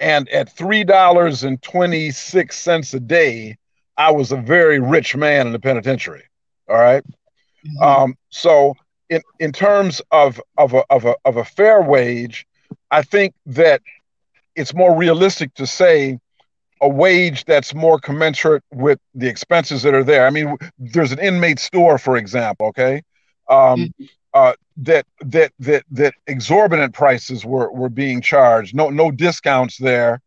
And at $3.26 a day, I was a very rich man in the penitentiary. All right? mm-hmm. Um, so in in terms of of a, of a of a fair wage, I think that it's more realistic to say a wage that's more commensurate with the expenses that are there. I mean, there's an inmate store, for example, okay, um, mm-hmm. uh, that that that that exorbitant prices were were being charged. No no discounts there,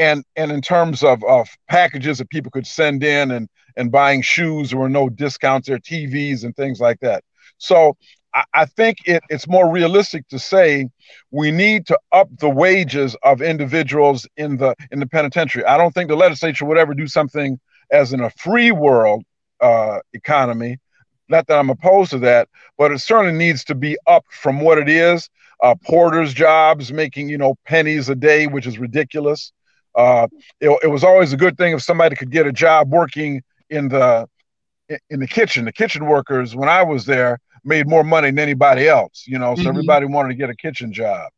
and and in terms of of packages that people could send in and and buying shoes, were no discounts there, TVs and things like that. So I, I think it, it's more realistic to say we need to up the wages of individuals in the in the penitentiary. I don't think the legislature would ever do something as in a free world uh, economy. Not that I'm opposed to that, but it certainly needs to be up from what it is. Uh, porters' jobs making you know pennies a day, which is ridiculous. Uh, it, it was always a good thing if somebody could get a job working in the in the kitchen. The kitchen workers, when I was there, made more money than anybody else, you know, so mm-hmm. everybody wanted to get a kitchen job.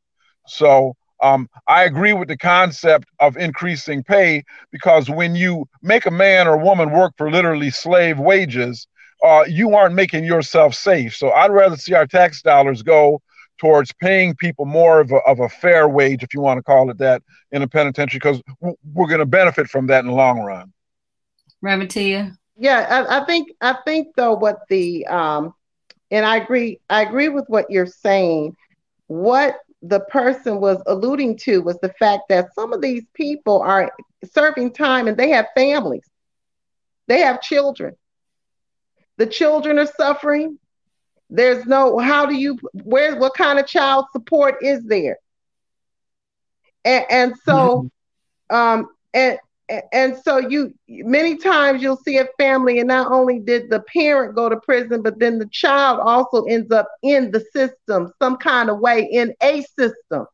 So um, I agree with the concept of increasing pay because when you make a man or woman work for literally slave wages, uh, you aren't making yourself safe. So I'd rather see our tax dollars go towards paying people more of a, of a fair wage, if you want to call it that, in a penitentiary because we're going to benefit from that in the long run. Reverend Tia? Yeah, I, I think I think though what the um, and I agree, I agree with what you're saying. What the person was alluding to was the fact that some of these people are serving time and they have families, they have children. The children are suffering. There's no, how do you, where, what kind of child support is there? And, and so, um, and and so you many times you'll see a family and not only did the parent go to prison but then the child also ends up in the system some kind of way in a system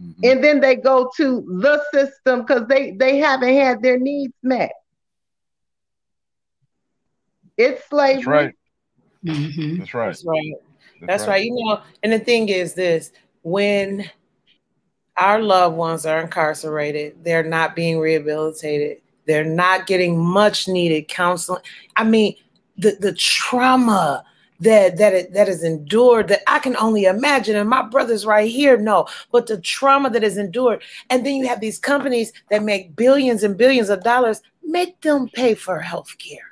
mm-hmm. and then they go to the system because they they haven't had their needs met it's slavery right mm-hmm. that's right that's right that's, that's right. right you know and the thing is this when our loved ones are incarcerated. They're not being rehabilitated. They're not getting much needed counseling. I mean, the, the trauma that that it, that is endured that I can only imagine. And my brothers right here know, but the trauma that is endured. And then you have these companies that make billions and billions of dollars, make them pay for health care.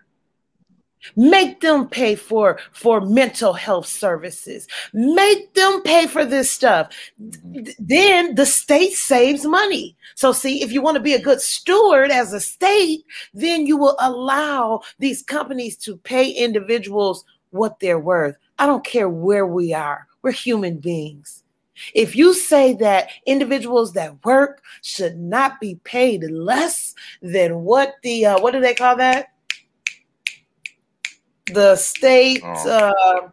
Make them pay for for mental health services. Make them pay for this stuff. Then the state saves money. So see, if you want to be a good steward as a state, then you will allow these companies to pay individuals what they're worth. I don't care where we are. We're human beings. If you say that individuals that work should not be paid less than what the uh, what do they call that? The state oh. uh,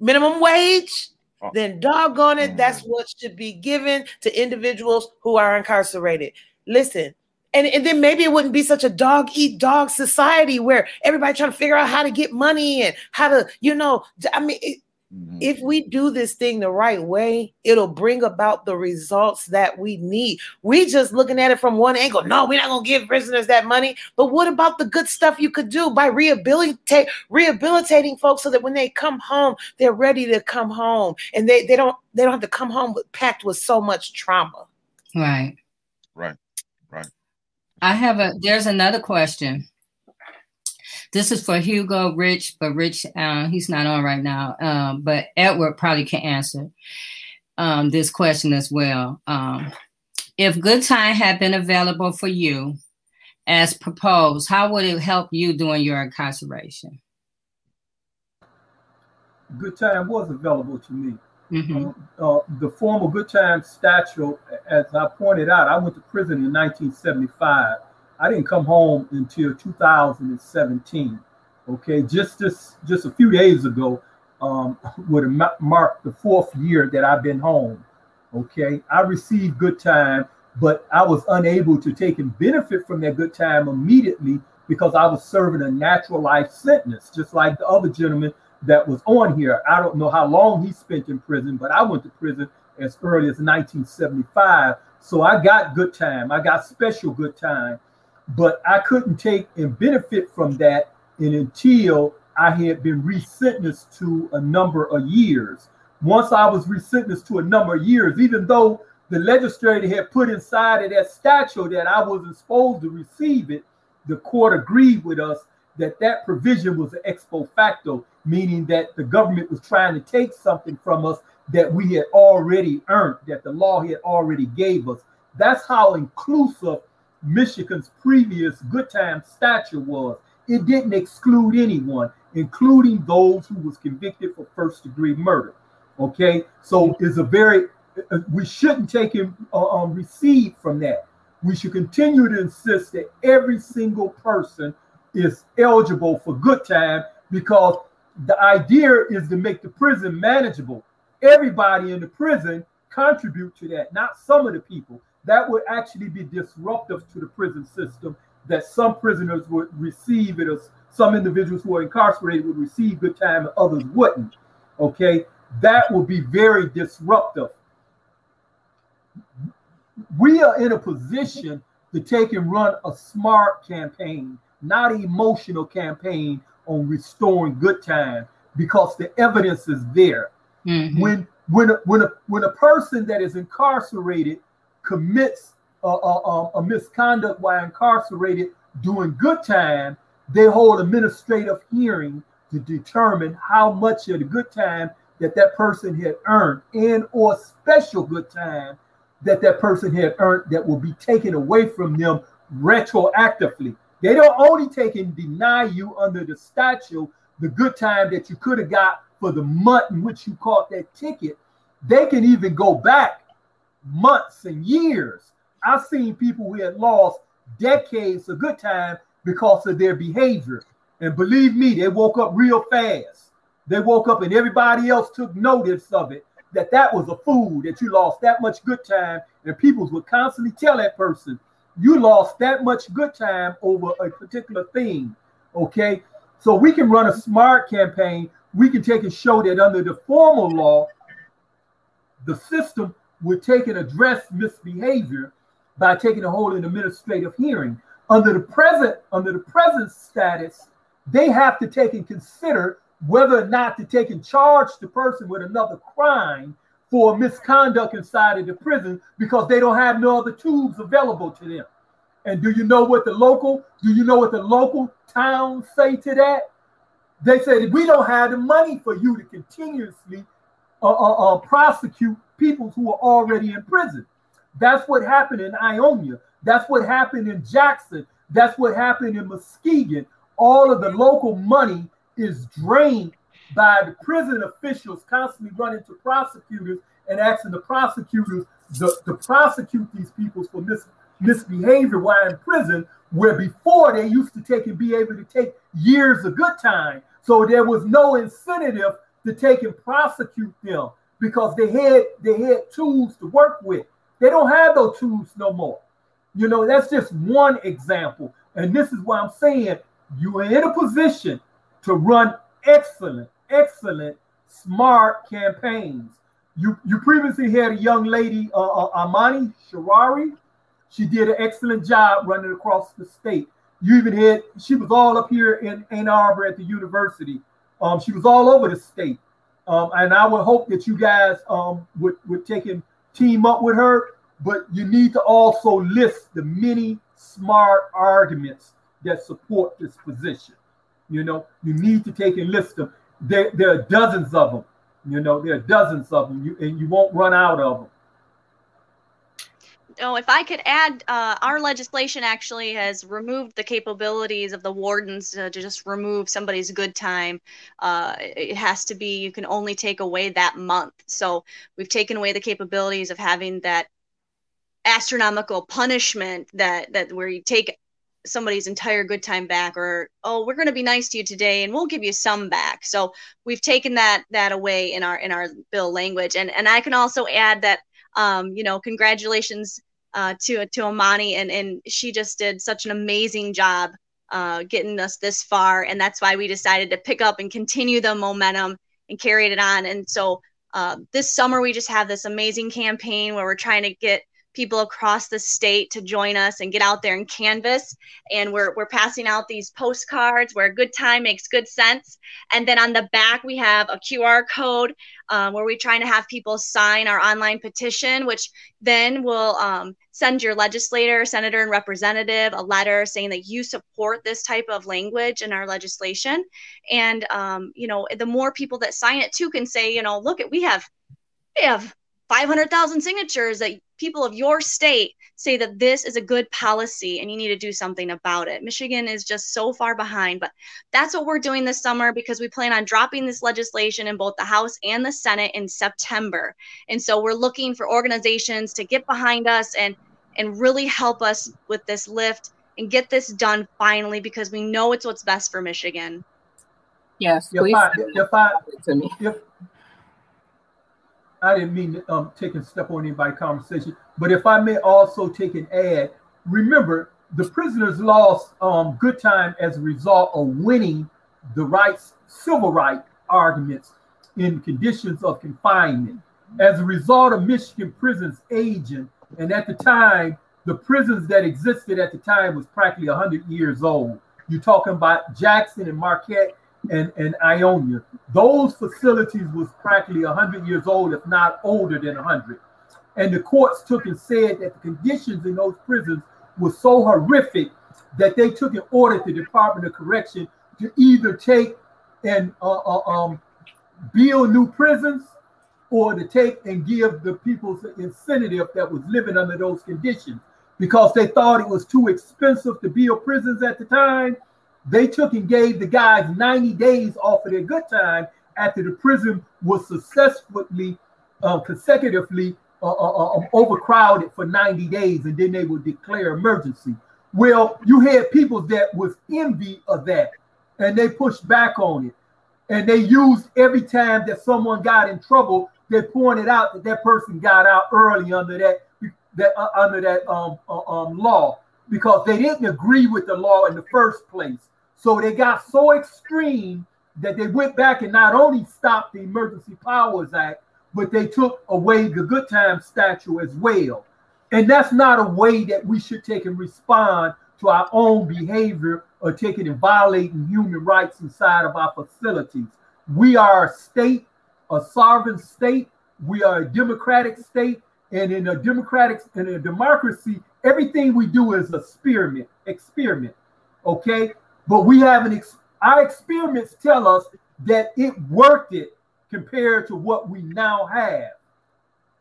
minimum wage, oh. then doggone it, mm. that's what should be given to individuals who are incarcerated. Listen, and, and then maybe it wouldn't be such a dog eat dog society where everybody trying to figure out how to get money and how to, you know, I mean, it, Mm-hmm. If we do this thing the right way, it'll bring about the results that we need. We just looking at it from one angle. No, we're not gonna give prisoners that money. But what about the good stuff you could do by rehabilitate rehabilitating folks so that when they come home, they're ready to come home and they, they don't they don't have to come home with, packed with so much trauma. Right. Right. Right. I have a there's another question. This is for Hugo Rich, but Rich, uh, he's not on right now. Um, but Edward probably can answer um, this question as well. Um, if Good Time had been available for you as proposed, how would it help you during your incarceration? Good Time was available to me. Mm-hmm. Uh, uh, the former Good Time statute, as I pointed out, I went to prison in 1975 I didn't come home until 2017. Okay, just this just a few days ago, um, would have marked the fourth year that I've been home. Okay, I received good time, but I was unable to take and benefit from that good time immediately because I was serving a natural life sentence, just like the other gentleman that was on here. I don't know how long he spent in prison, but I went to prison as early as 1975. So I got good time. I got special good time, but I couldn't take and benefit from that and until I had been resentenced to a number of years. Once I was resentenced to a number of years, even though the legislator had put inside of that statute that I wasn't supposed to receive it, the court agreed with us that that provision was ex post facto, meaning that the government was trying to take something from us that we had already earned, that the law had already gave us. That's how inclusive Michigan's previous good time statute was. It didn't exclude anyone, including those who was convicted for first degree murder. Okay, so it's a very we shouldn't take him uh, um, receive from that. We should continue to insist that every single person is eligible for good time because the idea is to make the prison manageable. Everybody in the prison contribute to that, not some of the people. That would actually be disruptive to the prison system. That some prisoners would receive it, or some individuals who are incarcerated would receive good time, and others wouldn't. Okay, that would be very disruptive. We are in a position to take and run a smart campaign, not emotional campaign on restoring good time, because the evidence is there. Mm-hmm. When when a, when a when a person that is incarcerated commits a, a, a, misconduct while incarcerated doing good time, they hold administrative hearing to determine how much of the good time that that person had earned and or special good time that that person had earned that will be taken away from them retroactively. They don't only take and deny you under the statute the good time that you could have got for the month in which you caught that ticket. They can even go back months and years. I've seen people who had lost decades of good time because of their behavior. And believe me, they woke up real fast. They woke up and everybody else took notice of it that that was a fool, that you lost that much good time. And people would constantly tell that person, you lost that much good time over a particular thing. Okay. So we can run a smart campaign. We can take and show that under the formal law, the system would take and address misbehavior by taking a hold in administrative hearing. Under the present, under the present status, they have to take and consider whether or not to take and charge the person with another crime for misconduct inside of the prison because they don't have no other tools available to them. And do you know what the local, do you know what the local towns say to that? They say we don't have the money for you to continuously uh, uh, uh, prosecute people who are already in prison. That's what happened in Ionia. That's what happened in Jackson. That's what happened in Muskegon. All of the local money is drained by the prison officials constantly running to prosecutors and asking the prosecutors to, to prosecute these people for mis, misbehavior while in prison, where before they used to take and be able to take years of good time. So there was no incentive to take and prosecute them because they had they had tools to work with. They don't have those tools no more. You know, that's just one example. And this is why I'm saying you are in a position to run excellent, excellent, smart campaigns. You you previously had a young lady, uh, uh, Amani Sawari. She did an excellent job running across the state. You even had she was all up here in Ann Arbor at the university. Um, she was all over the state. Um, and I would hope that you guys um, would, would take and team up with her, but you need to also list the many smart arguments that support this position. You know, you need to take and list them. There, there are dozens of them. You know, there are dozens of them, you, and you won't run out of them oh, if I could add, uh, our legislation actually has removed the capabilities of the wardens to, to just remove somebody's good time. Uh, it has to be, you can only take away that month. So we've taken away the capabilities of having that astronomical punishment that, that where you take somebody's entire good time back or oh we're going to be nice to you today and we'll give you some back so we've taken that that away in our in our bill language and and i can also add that um you know congratulations uh to to amani and and she just did such an amazing job uh getting us this far. And that's why we decided to pick up and continue the momentum and carry it on. And so uh, this summer we just have this amazing campaign where we're trying to get people across the state to join us and get out there and canvas. And we're, we're passing out these postcards where good time makes good sense. And then on the back, we have a QR code um, where we're trying to have people sign our online petition, which then will um, send your legislator, senator, and representative a letter saying that you support this type of language in our legislation. And, um, you know, the more people that sign it too can say, you know, look, at we have, we have 500,000 signatures that people of your state say that this is a good policy and you need to do something about it. Michigan is just so far behind, but that's what we're doing this summer because we plan on dropping this legislation in both the House and the Senate in September. And so we're looking for organizations to get behind us and and really help us with this lift and get this done finally because we know it's what's best for Michigan. Yes, if I, if I, to me. If, I didn't mean to um, take a step on anybody's conversation, but if I may also take an ad, remember the prisoners lost um, good time as a result of winning the rights, civil right arguments in conditions of confinement. As a result of Michigan prisons aging, and at the time, the prisons that existed at the time was practically 100 years old. You're talking about Jackson and Marquette and, and Ionia. Those facilities was practically 100 years old, if not older than 100. And the courts took and said that the conditions in those prisons were so horrific that they took an order to the Department of Correction to either take and uh, uh, um, build new prisons or to take and give the people the incentive that was living under those conditions because they thought it was too expensive to build prisons at the time they took and gave the guys 90 days off of their good time after the prison was successfully, uh, consecutively uh, uh, uh um, overcrowded for 90 days, and then they would declare emergency. Well, you had people that was envy of that, and they pushed back on it, and they used every time that someone got in trouble, they pointed out that that person got out early under that that uh, under that um, uh, um, law because they didn't agree with the law in the first place. So they got so extreme that they went back and not only stopped the Emergency Powers Act, but they took away the good time statue as well. And that's not a way that we should take and respond to our own behavior or taking and violating human rights inside of our facilities. We are a state, a sovereign state. We are a democratic state. And in a democratic, in a democracy, everything we do is a experiment, experiment. Okay. But we have an ex- our experiments tell us that it worked it compared to what we now have.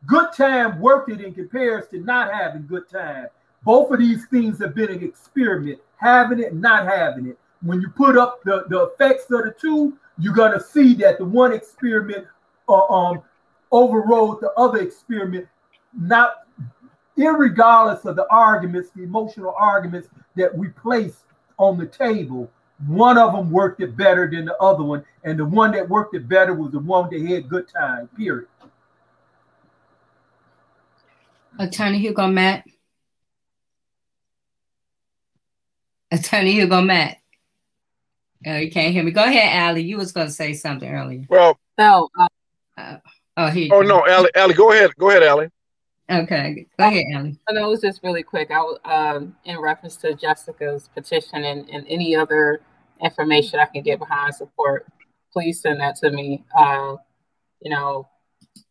Good time worked it in comparison to not having good time. Both of these things have been an experiment, having it not having it. When you put up the, the effects of the two, you're gonna see that the one experiment uh, um overrode the other experiment, not regardless of the arguments, the emotional arguments that we place on the table, one of them worked it better than the other one, and the one that worked it better was the one that had good time. Period. Attorney Hugo Mack. Attorney Hugo Mack. Oh, you can't hear me. Go ahead, Ally. You was going to say something earlier. Well, no. Uh, uh, oh, he. Oh no, Ally. Ally, go ahead. Go ahead, Ally. Okay, go ahead, Ellie. And it was just really quick. I was um, in reference to Jessica's petition and, and any other information I can get behind support. Please send that to me. Uh, you know,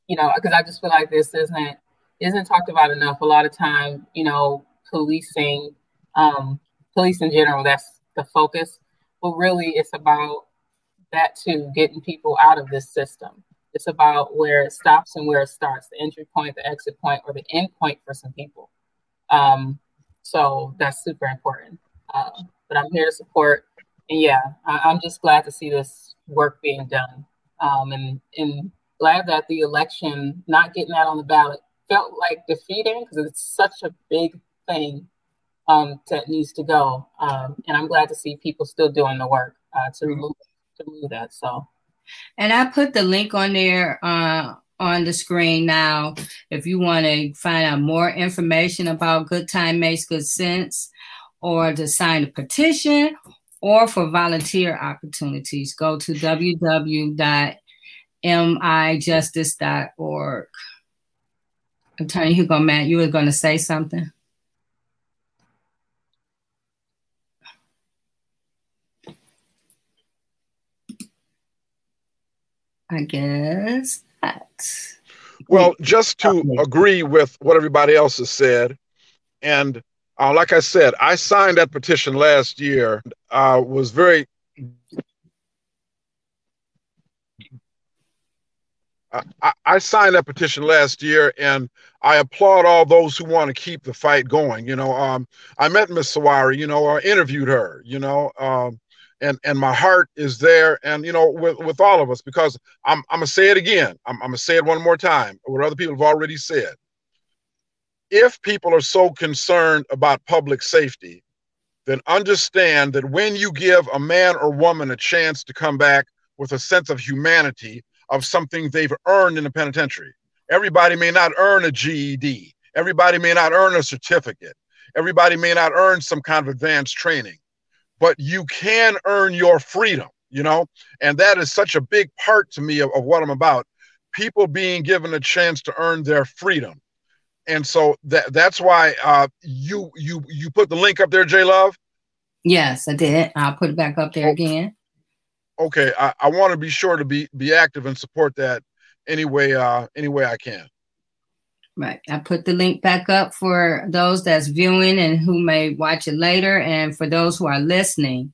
you know, because I just feel like this isn't isn't talked about enough. A lot of time, you know, policing, um, police in general, that's the focus. But really, it's about that too, getting people out of this system. It's about where it stops and where it starts, the entry point, the exit point, or the end point for some people. Um, so that's super important. Uh, but I'm here to support. And yeah, I, am just glad to see this work being done. Um, and, and glad that the election, not getting that on the ballot, felt like defeating because it's such a big thing um, that needs to go. Um, and I'm glad to see people still doing the work uh, to remove to move that. So, and I put the link on there uh, on the screen now. If you want to find out more information about Good Time Makes Good Sense, or to sign a petition, or for volunteer opportunities, go to www.mijustice.org. Attorney Hugo Mack, you were going to say something? I guess that. Well, just to agree with what everybody else has said, and uh, like I said, I signed that petition last year. Uh, was very. I, I signed that petition last year, and I applaud all those who want to keep the fight going. You know, um, I met Miss Sawari. You know, I interviewed her. You know, um, and and my heart is there and you know with, with all of us because i'm i'm gonna say it again I'm, I'm gonna say it one more time what other people have already said. If people are so concerned about public safety then understand that when you give a man or woman a chance to come back with a sense of humanity of something they've earned in the penitentiary everybody may not earn a ged everybody may not earn a certificate everybody may not earn some kind of advanced training but you can earn your freedom, you know? And that is such a big part to me of, of what I'm about. People being given a chance to earn their freedom. And so that that's why uh, you you you put the link up there, Jay Love. Yes, I did. I'll put it back up there again. Okay, I, I want to be sure to be be active and support that any way uh any way I can. Right. I put the link back up for those that's viewing and who may watch it later. And for those who are listening,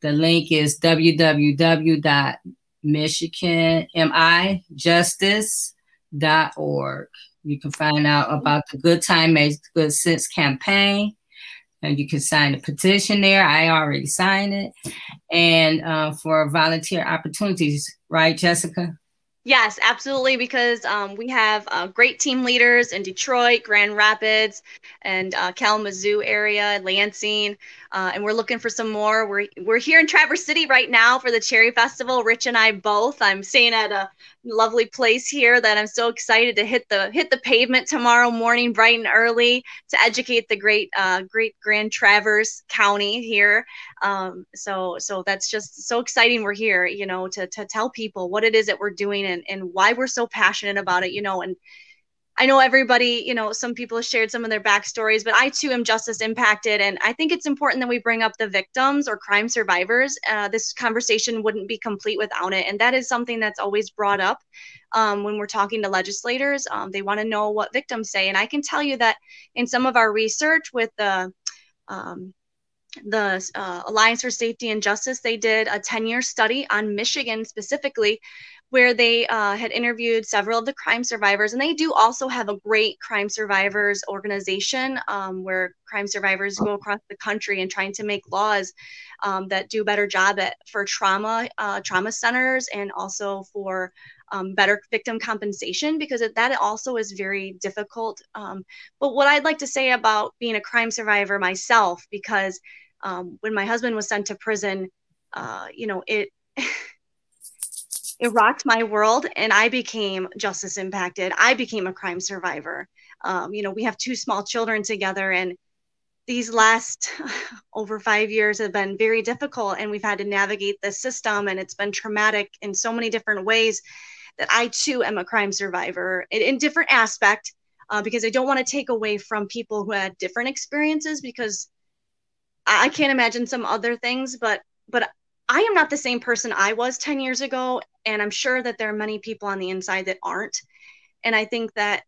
the link is www.michiganmijustice.org. You can find out about the Good Time Makes Good Sense campaign. And you can sign a petition there. I already signed it. And uh, for volunteer opportunities, right, Jessica? Yes, absolutely. Because um, we have uh, great team leaders in Detroit, Grand Rapids, and uh, Kalamazoo area, Lansing, uh, and we're looking for some more. We're we're here in Traverse City right now for the Cherry Festival. Rich and I both. I'm staying at a lovely place here that I'm so excited to hit the hit the pavement tomorrow morning, bright and early, to educate the great uh, great Grand Traverse County here. Um, so so that's just so exciting. We're here, you know, to to tell people what it is that we're doing and and why we're so passionate about it, you know, and I know everybody, you know, some people shared some of their backstories, but I too am justice impacted. And I think it's important that we bring up the victims or crime survivors. Uh, this conversation wouldn't be complete without it. And that is something that's always brought up um, when we're talking to legislators. Um, they want to know what victims say. And I can tell you that in some of our research with the um, the uh, Alliance for Safety and Justice, they did a 10 year study on Michigan specifically, where they uh, had interviewed several of the crime survivors. And they do also have a great crime survivors organization um, where crime survivors go across the country and trying to make laws um, that do a better job at for trauma uh, trauma centers and also for um, better victim compensation because that also is very difficult. Um, but what I'd like to say about being a crime survivor myself, because um, when my husband was sent to prison, uh, you know, it it rocked my world and I became justice impacted. I became a crime survivor. Um, you know, we have two small children together and these last over five years have been very difficult and we've had to navigate the system and it's been traumatic in so many different ways that I too am a crime survivor in, in different aspect uh, because I don't want to take away from people who had different experiences because I can't imagine some other things, but but I am not the same person I was 10 years ago. And I'm sure that there are many people on the inside that aren't. And I think that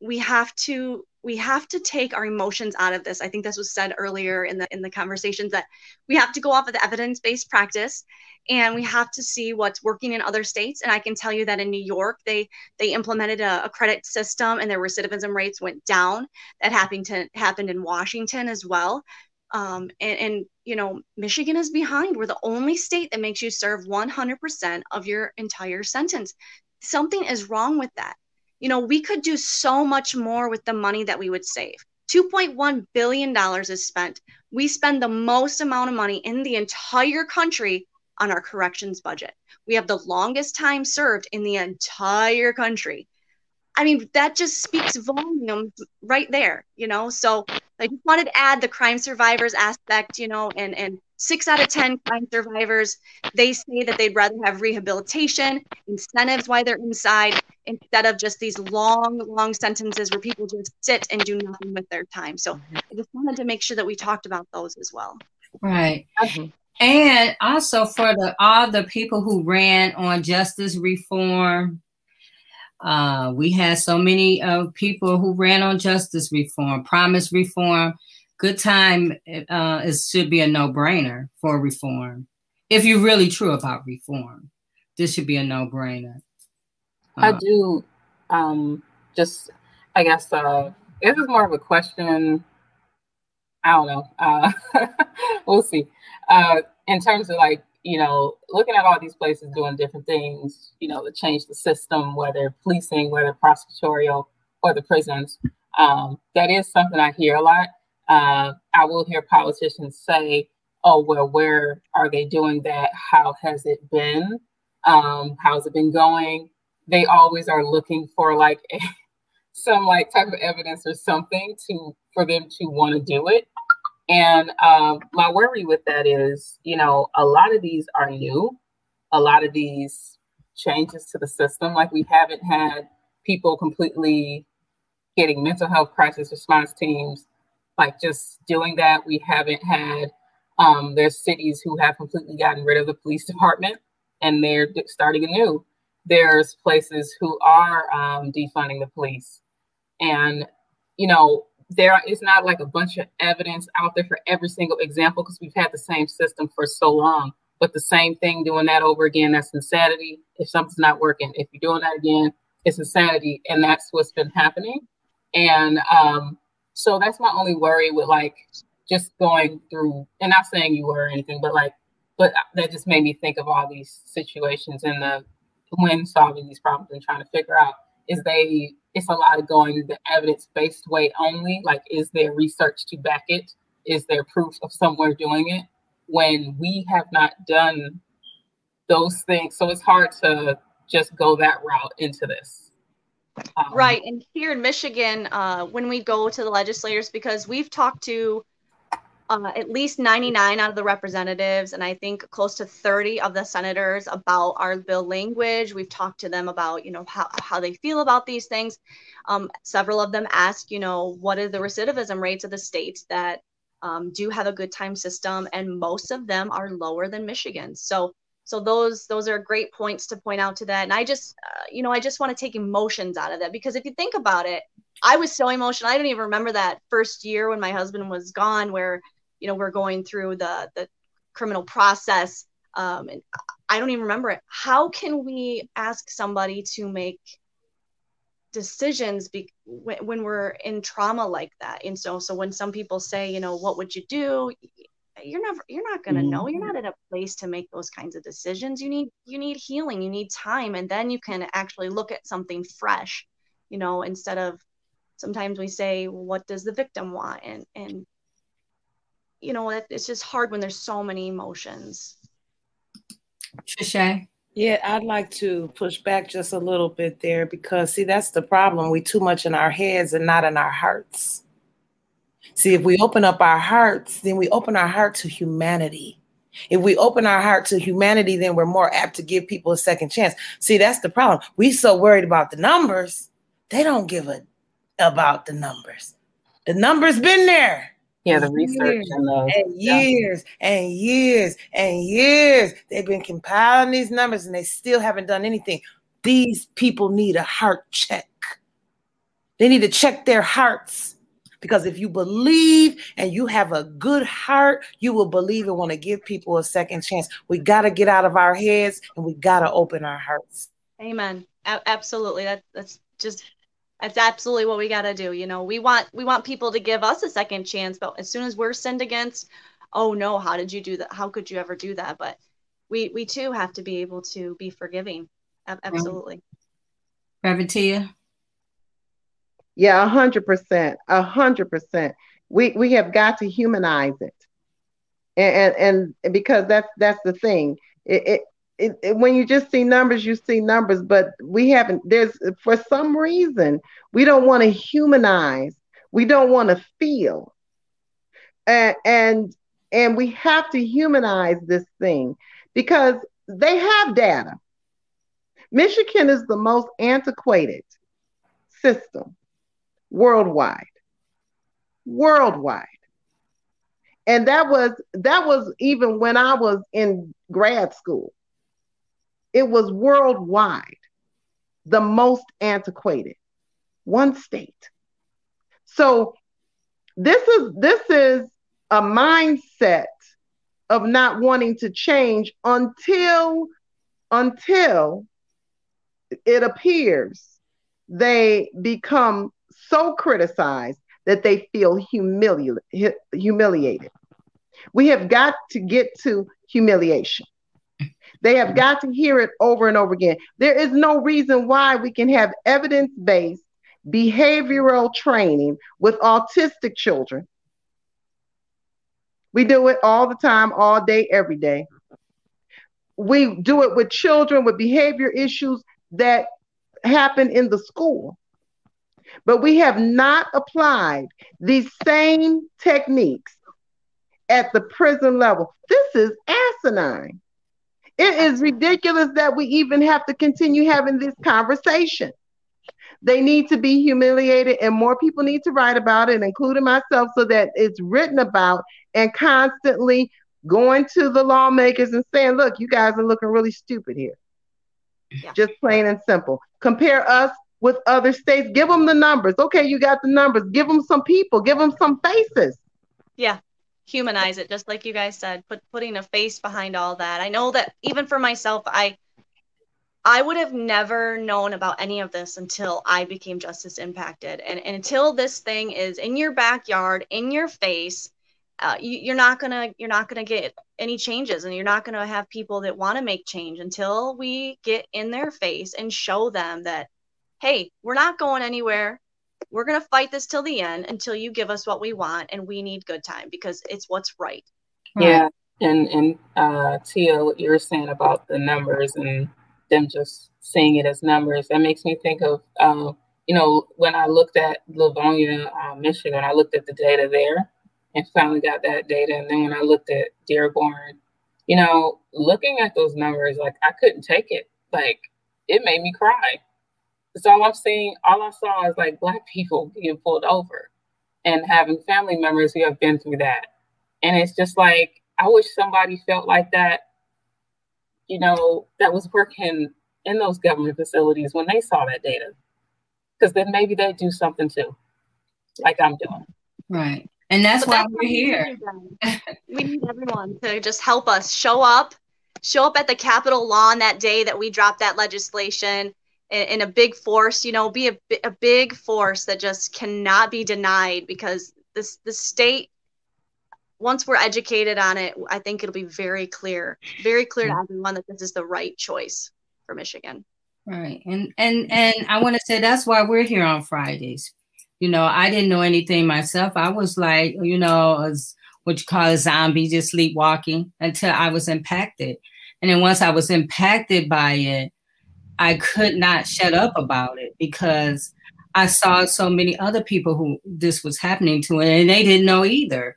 we have to we have to take our emotions out of this. I think this was said earlier in the in the conversations that we have to go off of the evidence-based practice and we have to see what's working in other states. And I can tell you that in New York, they they implemented a, a credit system and their recidivism rates went down. That happened to happened in Washington as well. Um, and, and, you know, Michigan is behind. We're the only state that makes you serve 100% of your entire sentence. Something is wrong with that. You know, we could do so much more with the money that we would save. 2.1 billion dollars is spent. We spend the most amount of money in the entire country on our corrections budget. We have the longest time served in the entire country. I mean, that just speaks volumes right there, you know. So I just wanted to add the crime survivors aspect, you know, and and six out of ten crime survivors they say that they'd rather have rehabilitation, incentives while they're inside, instead of just these long, long sentences where people just sit and do nothing with their time. So I just wanted to make sure that we talked about those as well. Right. Mm-hmm. And also for the all the people who ran on justice reform uh, we had so many uh, people who ran on justice reform, promise reform. Good time uh, it should be a no-brainer for reform. If you're really true about reform, this should be a no-brainer. I uh, do um, just, I guess, uh, this is more of a question. I don't know. Uh, we'll see. Uh, in terms of like you know, looking at all these places doing different things, you know, to change the system, whether policing, whether prosecutorial, or the prisons, um, that is something I hear a lot. Uh, I will hear politicians say, oh, well, where are they doing that? How has it been? Um, how's it been going? They always are looking for like a, some like type of evidence or something to for them to want to do it. And um, my worry with that is, you know, a lot of these are new. A lot of these changes to the system, like we haven't had people completely getting mental health crisis response teams, like just doing that. We haven't had, um, there's cities who have completely gotten rid of the police department and they're starting anew. There's places who are um, defunding the police. And, you know, there is not like a bunch of evidence out there for every single example because we've had the same system for so long. But the same thing, doing that over again, that's insanity. If something's not working, if you're doing that again, it's insanity. And that's what's been happening. And um, so that's my only worry with like just going through, and not saying you were or anything, but like, but that just made me think of all these situations and the when solving these problems and trying to figure out is they it's a lot of going the evidence based way only. Like, is there research to back it? Is there proof of somewhere doing it? When we have not done those things, so it's hard to just go that route into this. Um, right. And here in Michigan, uh, when we go to the legislators, because we've talked to uh, at least 99 out of the representatives and I think close to 30 of the senators about our bill language. We've talked to them about, you know, how, how they feel about these things. Um, several of them ask, you know, what are the recidivism rates of the states that um, do have a good time system, and most of them are lower than Michigan. So, so those those are great points to point out to that. And I just, uh, you know, I just want to take emotions out of that because if you think about it, I was so emotional. I don't even remember that first year when my husband was gone, where you know we're going through the the criminal process um, and i don't even remember it. How can we ask somebody to make decisions be- when, when we're in trauma like that and so so when some people say you know what would you do? You're never you're not going to know. You're not in a place to make those kinds of decisions. You need you need healing. You need time. And then you can actually look at something fresh you know instead of sometimes we say what does the victim want? And and you know, it's just hard when there's so many emotions. Trischè. Yeah, I'd like to push back just a little bit there because see that's the problem. We too much in our heads and not in our hearts. See, if we open up our hearts, then we open our heart to humanity. If we open our heart to humanity, then we're more apt to give people a second chance. See, that's the problem. We so worried about the numbers, they don't give a about the numbers. The numbers been there. Yeah, the research and, the, and years yeah. and years and years. They've been compiling these numbers and they still haven't done anything. These people need a heart check. They need to check their hearts because if you believe and you have a good heart, you will believe and want to give people a second chance. We got to get out of our heads and we got to open our hearts. Amen. A- absolutely. That, that's just that's absolutely what we got to do you know? We want we want people to give us a second chance but as soon as we're sinned against oh no how did you do that? How could you ever do that? But we we too have to be able to be forgiving. Mm-hmm. Absolutely. Reverend Tia. Yeah, a hundred percent, a hundred percent. We we have got to humanize it, and and, and because that's that's the thing. It, it, it, it, when you just see numbers, you see numbers, but we haven't. There's for some reason we don't want to humanize. We don't want to feel, and and and we have to humanize this thing because they have data. Michigan is the most antiquated system worldwide. Worldwide. And that was that was even when I was in grad school. It was worldwide the most antiquated. One state. So this is this is a mindset of not wanting to change until until it appears they become so criticized that they feel humili- humiliated. We have got to get to humiliation. They have got to hear it over and over again. There is no reason why we can have evidence based behavioral training with autistic children. We do it all the time, all day, every day. We do it with children with behavior issues that happen in the school. But we have not applied these same techniques at the prison level. This is asinine. It is ridiculous that we even have to continue having this conversation. They need to be humiliated, and more people need to write about it, including myself, so that it's written about and constantly going to the lawmakers and saying, Look, you guys are looking really stupid here. Yeah. Just plain and simple. Compare us with other states. Give them the numbers. Okay, you got the numbers. Give them some people. Give them some faces. Yeah, humanize it, just like you guys said. Put putting a face behind all that. I know that even for myself, I I would have never known about any of this until I became justice impacted, and, and until this thing is in your backyard, in your face. Uh, you, are not gonna you're not gonna get any changes and you're not gonna have people that want to make change until we get in their face and show them that hey, we're not going anywhere. We're going to fight this till the end until you give us what we want and we need good time because it's what's right. Yeah. And, and, uh, Tia, what you were saying about the numbers and them just seeing it as numbers, that makes me think of, uh, you know, when I looked at Livonia, uh, Michigan, I looked at the data there and finally got that data. And then when I looked at Dearborn, you know, looking at those numbers, like I couldn't take it. Like it made me cry so all I'm seeing, all I saw is like black people being pulled over and having family members who have been through that. And it's just like, I wish somebody felt like that, you know, that was working in those government facilities when they saw that data. Because then maybe they'd do something too, like I'm doing. Right. And that's but why that's we're here. we need everyone to just help us show up, show up at the Capitol lawn that day that we dropped that legislation in, a big force, you know, be a, a big force that just cannot be denied because this the state once we're educated on it, I think it'll be very clear, very clear to mm-hmm. everyone that this is the right choice for Michigan. Right. And and and I want to say that's why we're here on Fridays. You know, I didn't know anything myself. I was like, you know, as what you call a zombie, just sleepwalking until I was impacted. And then once I was impacted by it, I could not shut up about it because I saw so many other people who this was happening to, and they didn't know either.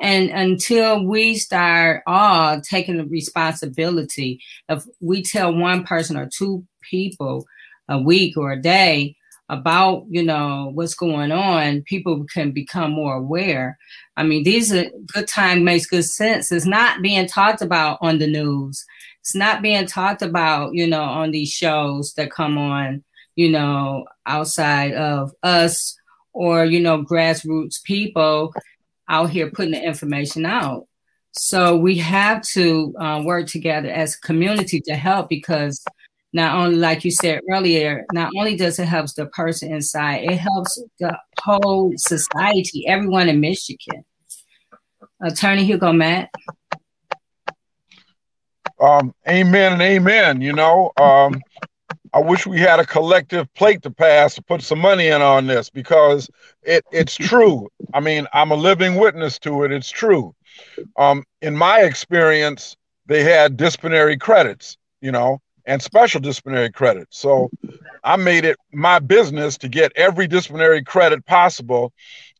And until we start all taking the responsibility, if we tell one person or two people a week or a day about you know what's going on, people can become more aware. I mean, these are good time makes good sense. It's not being talked about on the news it's not being talked about, you know, on these shows that come on, you know, outside of us or, you know, grassroots people out here putting the information out. So we have to uh, work together as a community to help because not only, like you said earlier, not only does it help the person inside, it helps the whole society, everyone in Michigan. Attorney Hugo Mack. Um, amen and amen. You know, um, I wish we had a collective plate to pass to put some money in on this because it it's true. I mean, I'm a living witness to it. It's true. Um, in my experience, they had disciplinary credits, you know, and special disciplinary credits. So I made it my business to get every disciplinary credit possible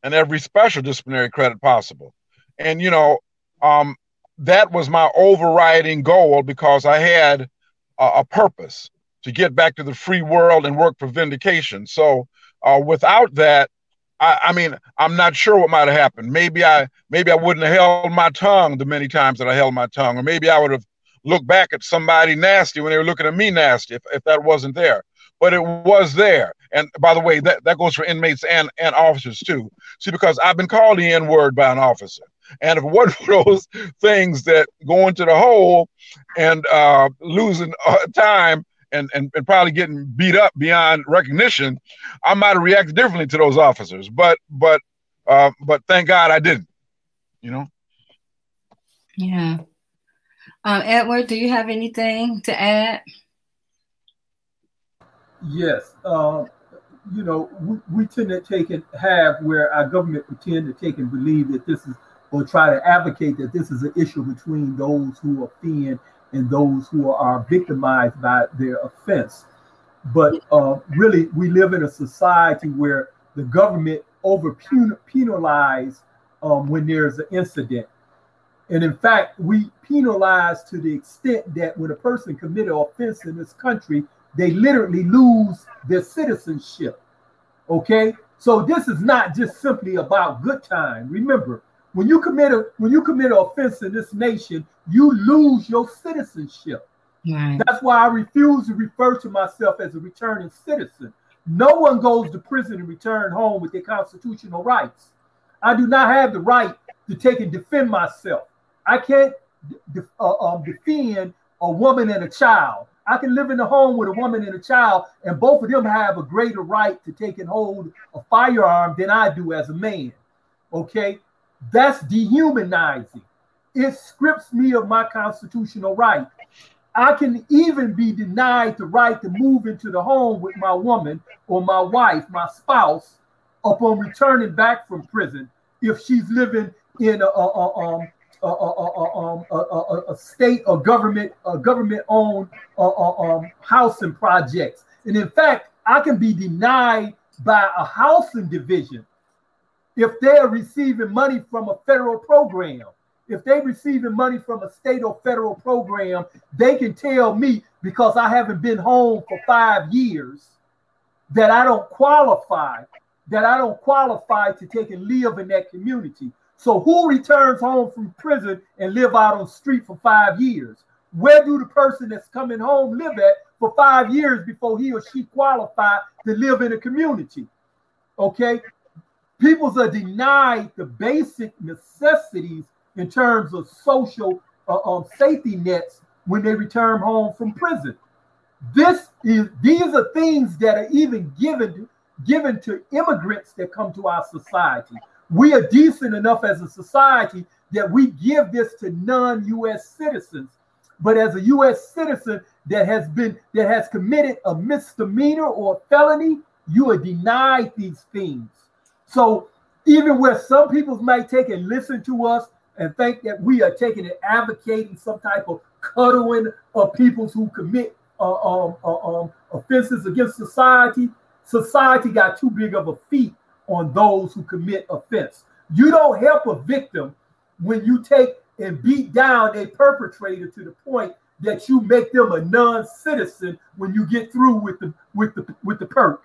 and every special disciplinary credit possible. And you know, um, that was my overriding goal because I had a, purpose to get back to the free world and work for vindication. So uh, without that, I, I, mean, I'm not sure what might have happened. Maybe I maybe I wouldn't have held my tongue the many times that I held my tongue, or maybe I would have looked back at somebody nasty when they were looking at me nasty if, if that wasn't there. But it was there. And by the way, that, that goes for inmates and, and officers too. See, because I've been called the N word by an officer. And if one wasn't those things that go into the hole and uh, losing uh, time, and, and, and probably getting beat up beyond recognition, I might have reacted differently to those officers. But but uh, but thank God I didn't. You know. Yeah. Um, Edward, do you have anything to add? Yes. Uh, you know, we, we tend to take and have where our government pretend to take and believe that this is or try to advocate that this is an issue between those who offend and those who are victimized by their offense. But uh, really, we live in a society where the government over penalize um, when there's an incident. And in fact, we penalize to the extent that when a person commit an offense in this country, they literally lose their citizenship. Okay, so this is not just simply about good time. Remember, when you commit a when you commit an offense in this nation, you lose your citizenship. Right. That's why I refuse to refer to myself as a returning citizen. No one goes to prison and return home with their constitutional rights. I do not have the right to take and defend myself. I can't de- uh, um, defend a woman and a child. I can live in a home with a woman and a child, and both of them have a greater right to take and hold a firearm than I do as a man. Okay, that's dehumanizing. It strips me of my constitutional right. I can even be denied the right to move into the home with my woman or my wife, my spouse, upon returning back from prison if she's living in a, a, a um, a, a, a, a, state or government a government owned um, housing projects. And in fact, I can be denied by a housing division if they're receiving money from a federal program, if they're receiving money from a state or federal program, they can tell me because I haven't been home for five years that I don't qualify, that I don't qualify to take and live in that community. So who returns home from prison and live out on the street for five years? Where do the person that's coming home live at for five years before he or she qualify to live in a community? Okay, Peoples are denied the basic necessities in terms of social uh, um, safety nets when they return home from prison. This is these are things that are even given given to immigrants that come to our society. We are decent enough as a society that we give this to non-U.S. citizens. But as a U.S. citizen that has been that has committed a misdemeanor or felony, you are denied these things. So even where some people might take and listen to us and think that we are taking and advocating some type of cuddling of people who commit uh, um, uh, um, offenses against society, society got too big of a feat on those who commit offense. You don't help a victim when you take and beat down a perpetrator to the point that you make them a non-citizen when you get through with the with the with the perk.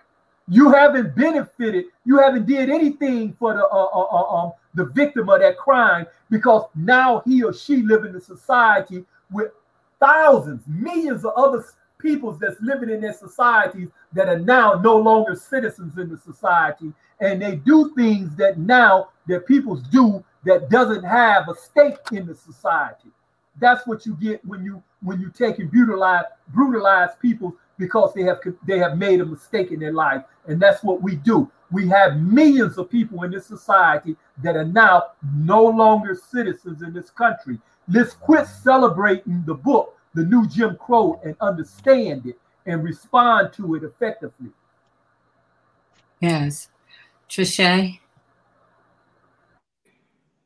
You haven't benefited. You haven't did anything for the uh, uh, uh, um, the victim of that crime because now he or she live in a society with thousands, millions of other peoples that's living in their societies that are now no longer citizens in the society, and they do things that now that peoples do that doesn't have a stake in the society. That's what you get when you when you take and brutalize brutalize people because they have they have made a mistake in their life and that's what we do we have millions of people in this society that are now no longer citizens in this country let's quit celebrating the book the new jim crow and understand it and respond to it effectively. Yes. Trischè?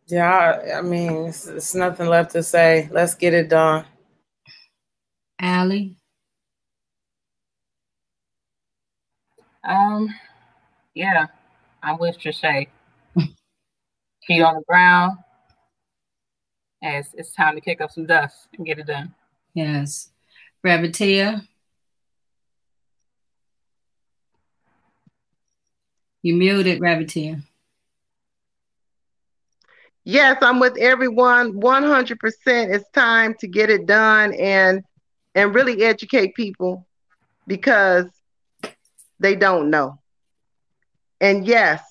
Yeah, I mean, it's, it's nothing left to say. Let's get it done. Ally? Um, yeah, I'm with Trischè. Feet on the ground. As it's time to kick up some dust and get it done. Yes. Rev Tia? You muted, Rev Tia. Yes, I'm with everyone. 100%. It's time to get it done and and really educate people because they don't know. And yes,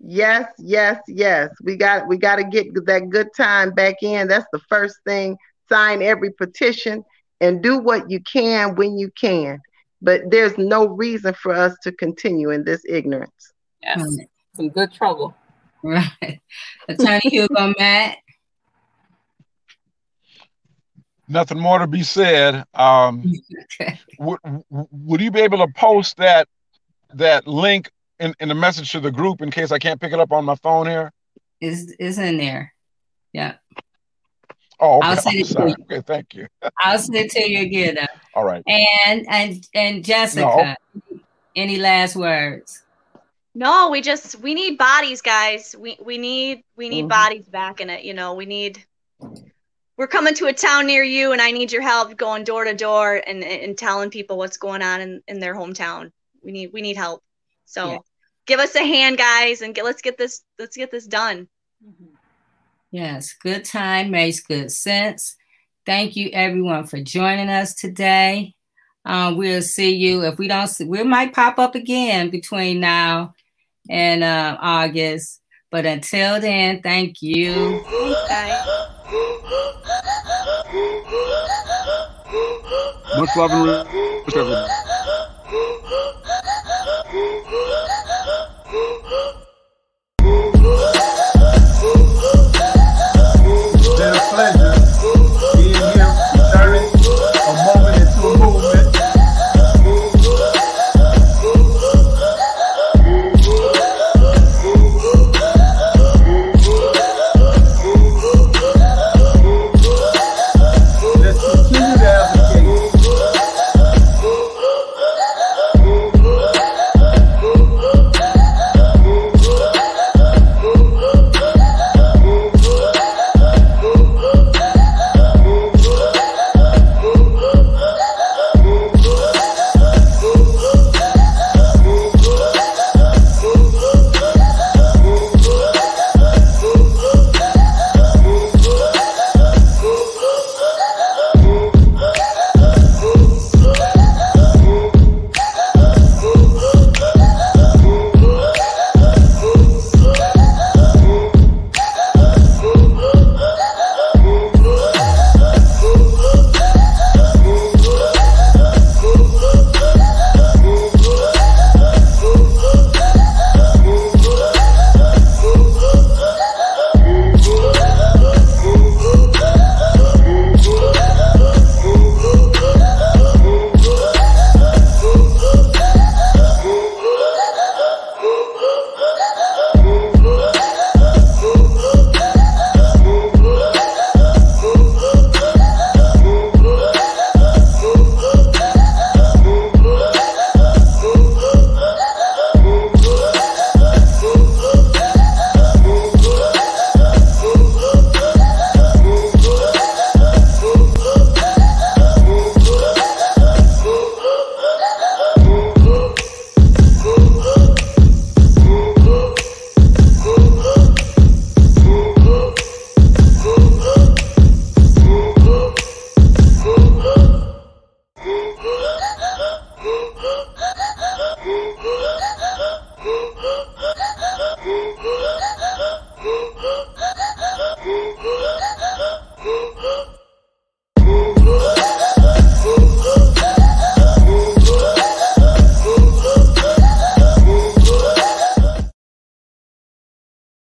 yes, yes, yes. We got we got to get that good time back in. That's the first thing. Sign every petition and do what you can when you can. But there's no reason for us to continue in this ignorance. Yes. Some good trouble. Right. Attorney Hugo Mack. Nothing more to be said. Um, okay. would, would you be able to post that that link in, in the message to the group in case I can't pick it up on my phone here? Is is in there. Yeah. Oh, okay. I'll send it to you. Okay, thank you. I'll send it to you again. Though. All right. And and and Jessica, no. any last words? No, we just we need bodies, guys. We we need we need mm-hmm. bodies back in it. You know, we need. We're coming to a town near you, and I need your help going door to door and and telling people what's going on in in their hometown. We need we need help. So, yeah. give us a hand, guys, and get let's get this let's get this done. Mm-hmm. Yes, good time makes good sense. Thank you everyone for joining us today. Um, we'll see you if we don't see, we might pop up again between now and uh, August. But until then, thank you. Much love and respect. Oh,